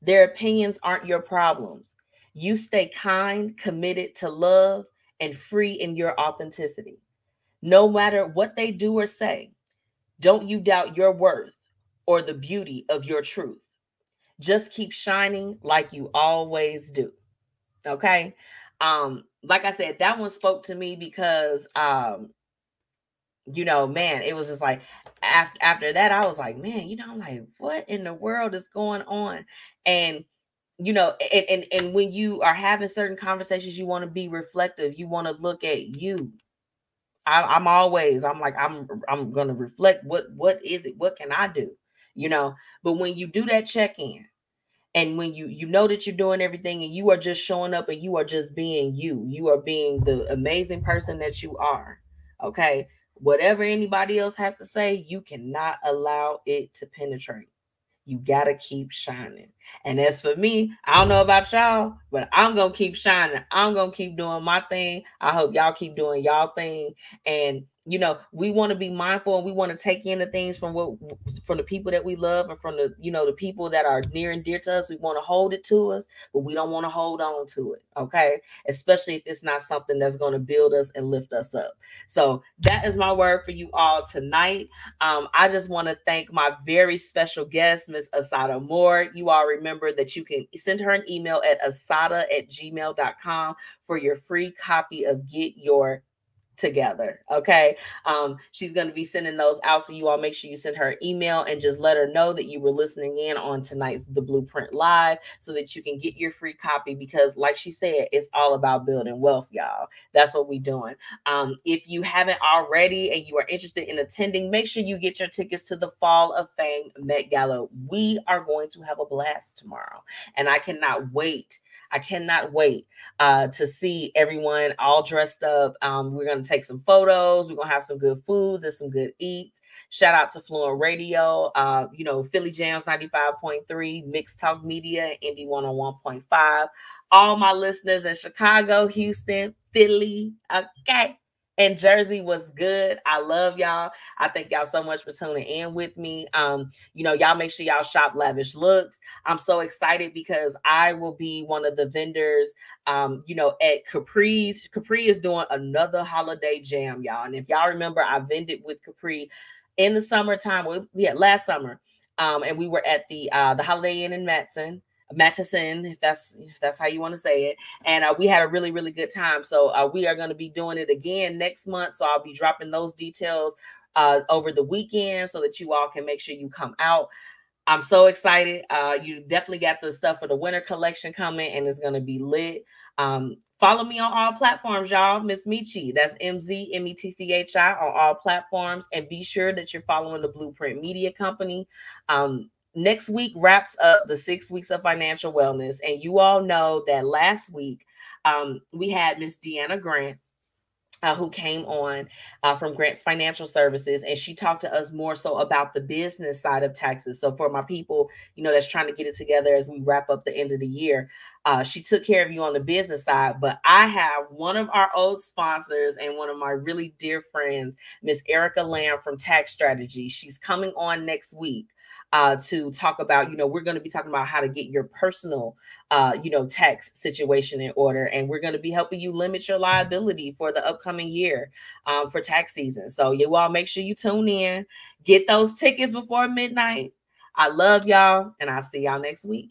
Their opinions aren't your problems. You stay kind, committed to love, and free in your authenticity. No matter what they do or say, don't you doubt your worth or the beauty of your truth. Just keep shining like you always do. Okay. Um, like I said, that one spoke to me because um, you know, man, it was just like after after that, I was like, man, you know, I'm like, what in the world is going on? And you know and, and and when you are having certain conversations you want to be reflective you want to look at you I, am always i'm like i'm i'm gonna reflect what what is it what can i do you know but when you do that check-in and when you you know that you're doing everything and you are just showing up and you are just being you you are being the amazing person that you are okay whatever anybody else has to say you cannot allow it to penetrate you got to keep shining. And as for me, I don't know about y'all, but I'm to keep shining. I'm to keep doing my thing. I hope y'all keep doing y'all thing. And you know we want to be mindful and we want to take in the things from what from the people that we love and from the you know the people that are near and dear to us we want to hold it to us but we don't want to hold on to it okay especially if it's not something that's going to build us and lift us up so that is my word for you all tonight um, i just want to thank my very special guest miss Assata Moore you all remember that you can send her an email at assata at gmail.com for your free copy of get your together. Okay. Um, she's going to be sending those out. So you all make sure you send her an email and just let her know that you were listening in on tonight's The Blueprint Live so that you can get your free copy because, like she said, it's all about building wealth, y'all. That's what we're doing. Um, if you haven't already and you are interested in attending, make sure you get your tickets to the Fall of Fame Met Gala. We are going to have a blast tomorrow, and I cannot wait I cannot wait uh, to see everyone all dressed up. Um, we're going to take some photos. We're going to have some good foods and some good eats. Shout out to Fluent Radio, uh, you know, Philly Jams 95.3, Mixed Talk Media, Indy 101.5. All my listeners in Chicago, Houston, Philly, okay, and Jersey was good. I love y'all. I thank y'all so much for tuning in with me. Um, you know, y'all make sure y'all shop lavish looks. I'm so excited because I will be one of the vendors um, you know, at Capri's. Capri is doing another holiday jam, y'all. And if y'all remember, I vended with Capri in the summertime. Well, yeah, last summer. Um, and we were at the uh the Holiday Inn in Matson. Matteson, if that's if that's how you want to say it. And uh, we had a really really good time. So uh, we are going to be doing it again next month. So I'll be dropping those details uh, over the weekend so that you all can make sure you come out. I'm so excited. Uh, you definitely got the stuff for the winter collection coming, and it's going to be lit. Um, follow me on all platforms, y'all. Miss Metchi, that's M Z M E T C H I on all platforms, and be sure that you're following the Blueprint Media Company. Um, next week wraps up the six weeks of financial wellness, and you all know that last week um, we had Miss Deanna Grant uh, who came on uh, from Grants Financial Services, and she talked to us more so about the business side of taxes. So for my people, you know, that's trying to get it together as we wrap up the end of the year, uh, she took care of you on the business side. But I have one of our old sponsors and one of my really dear friends, Miss Erica Lamb from Tax Strategy. She's coming on next week uh, to talk about, you know, we're going to be talking about how to get your personal, uh, you know, tax situation in order. And we're going to be helping you limit your liability for the upcoming year um, for tax season. So you all make sure you tune in, get those tickets before midnight. I love y'all, and I'll see y'all next week.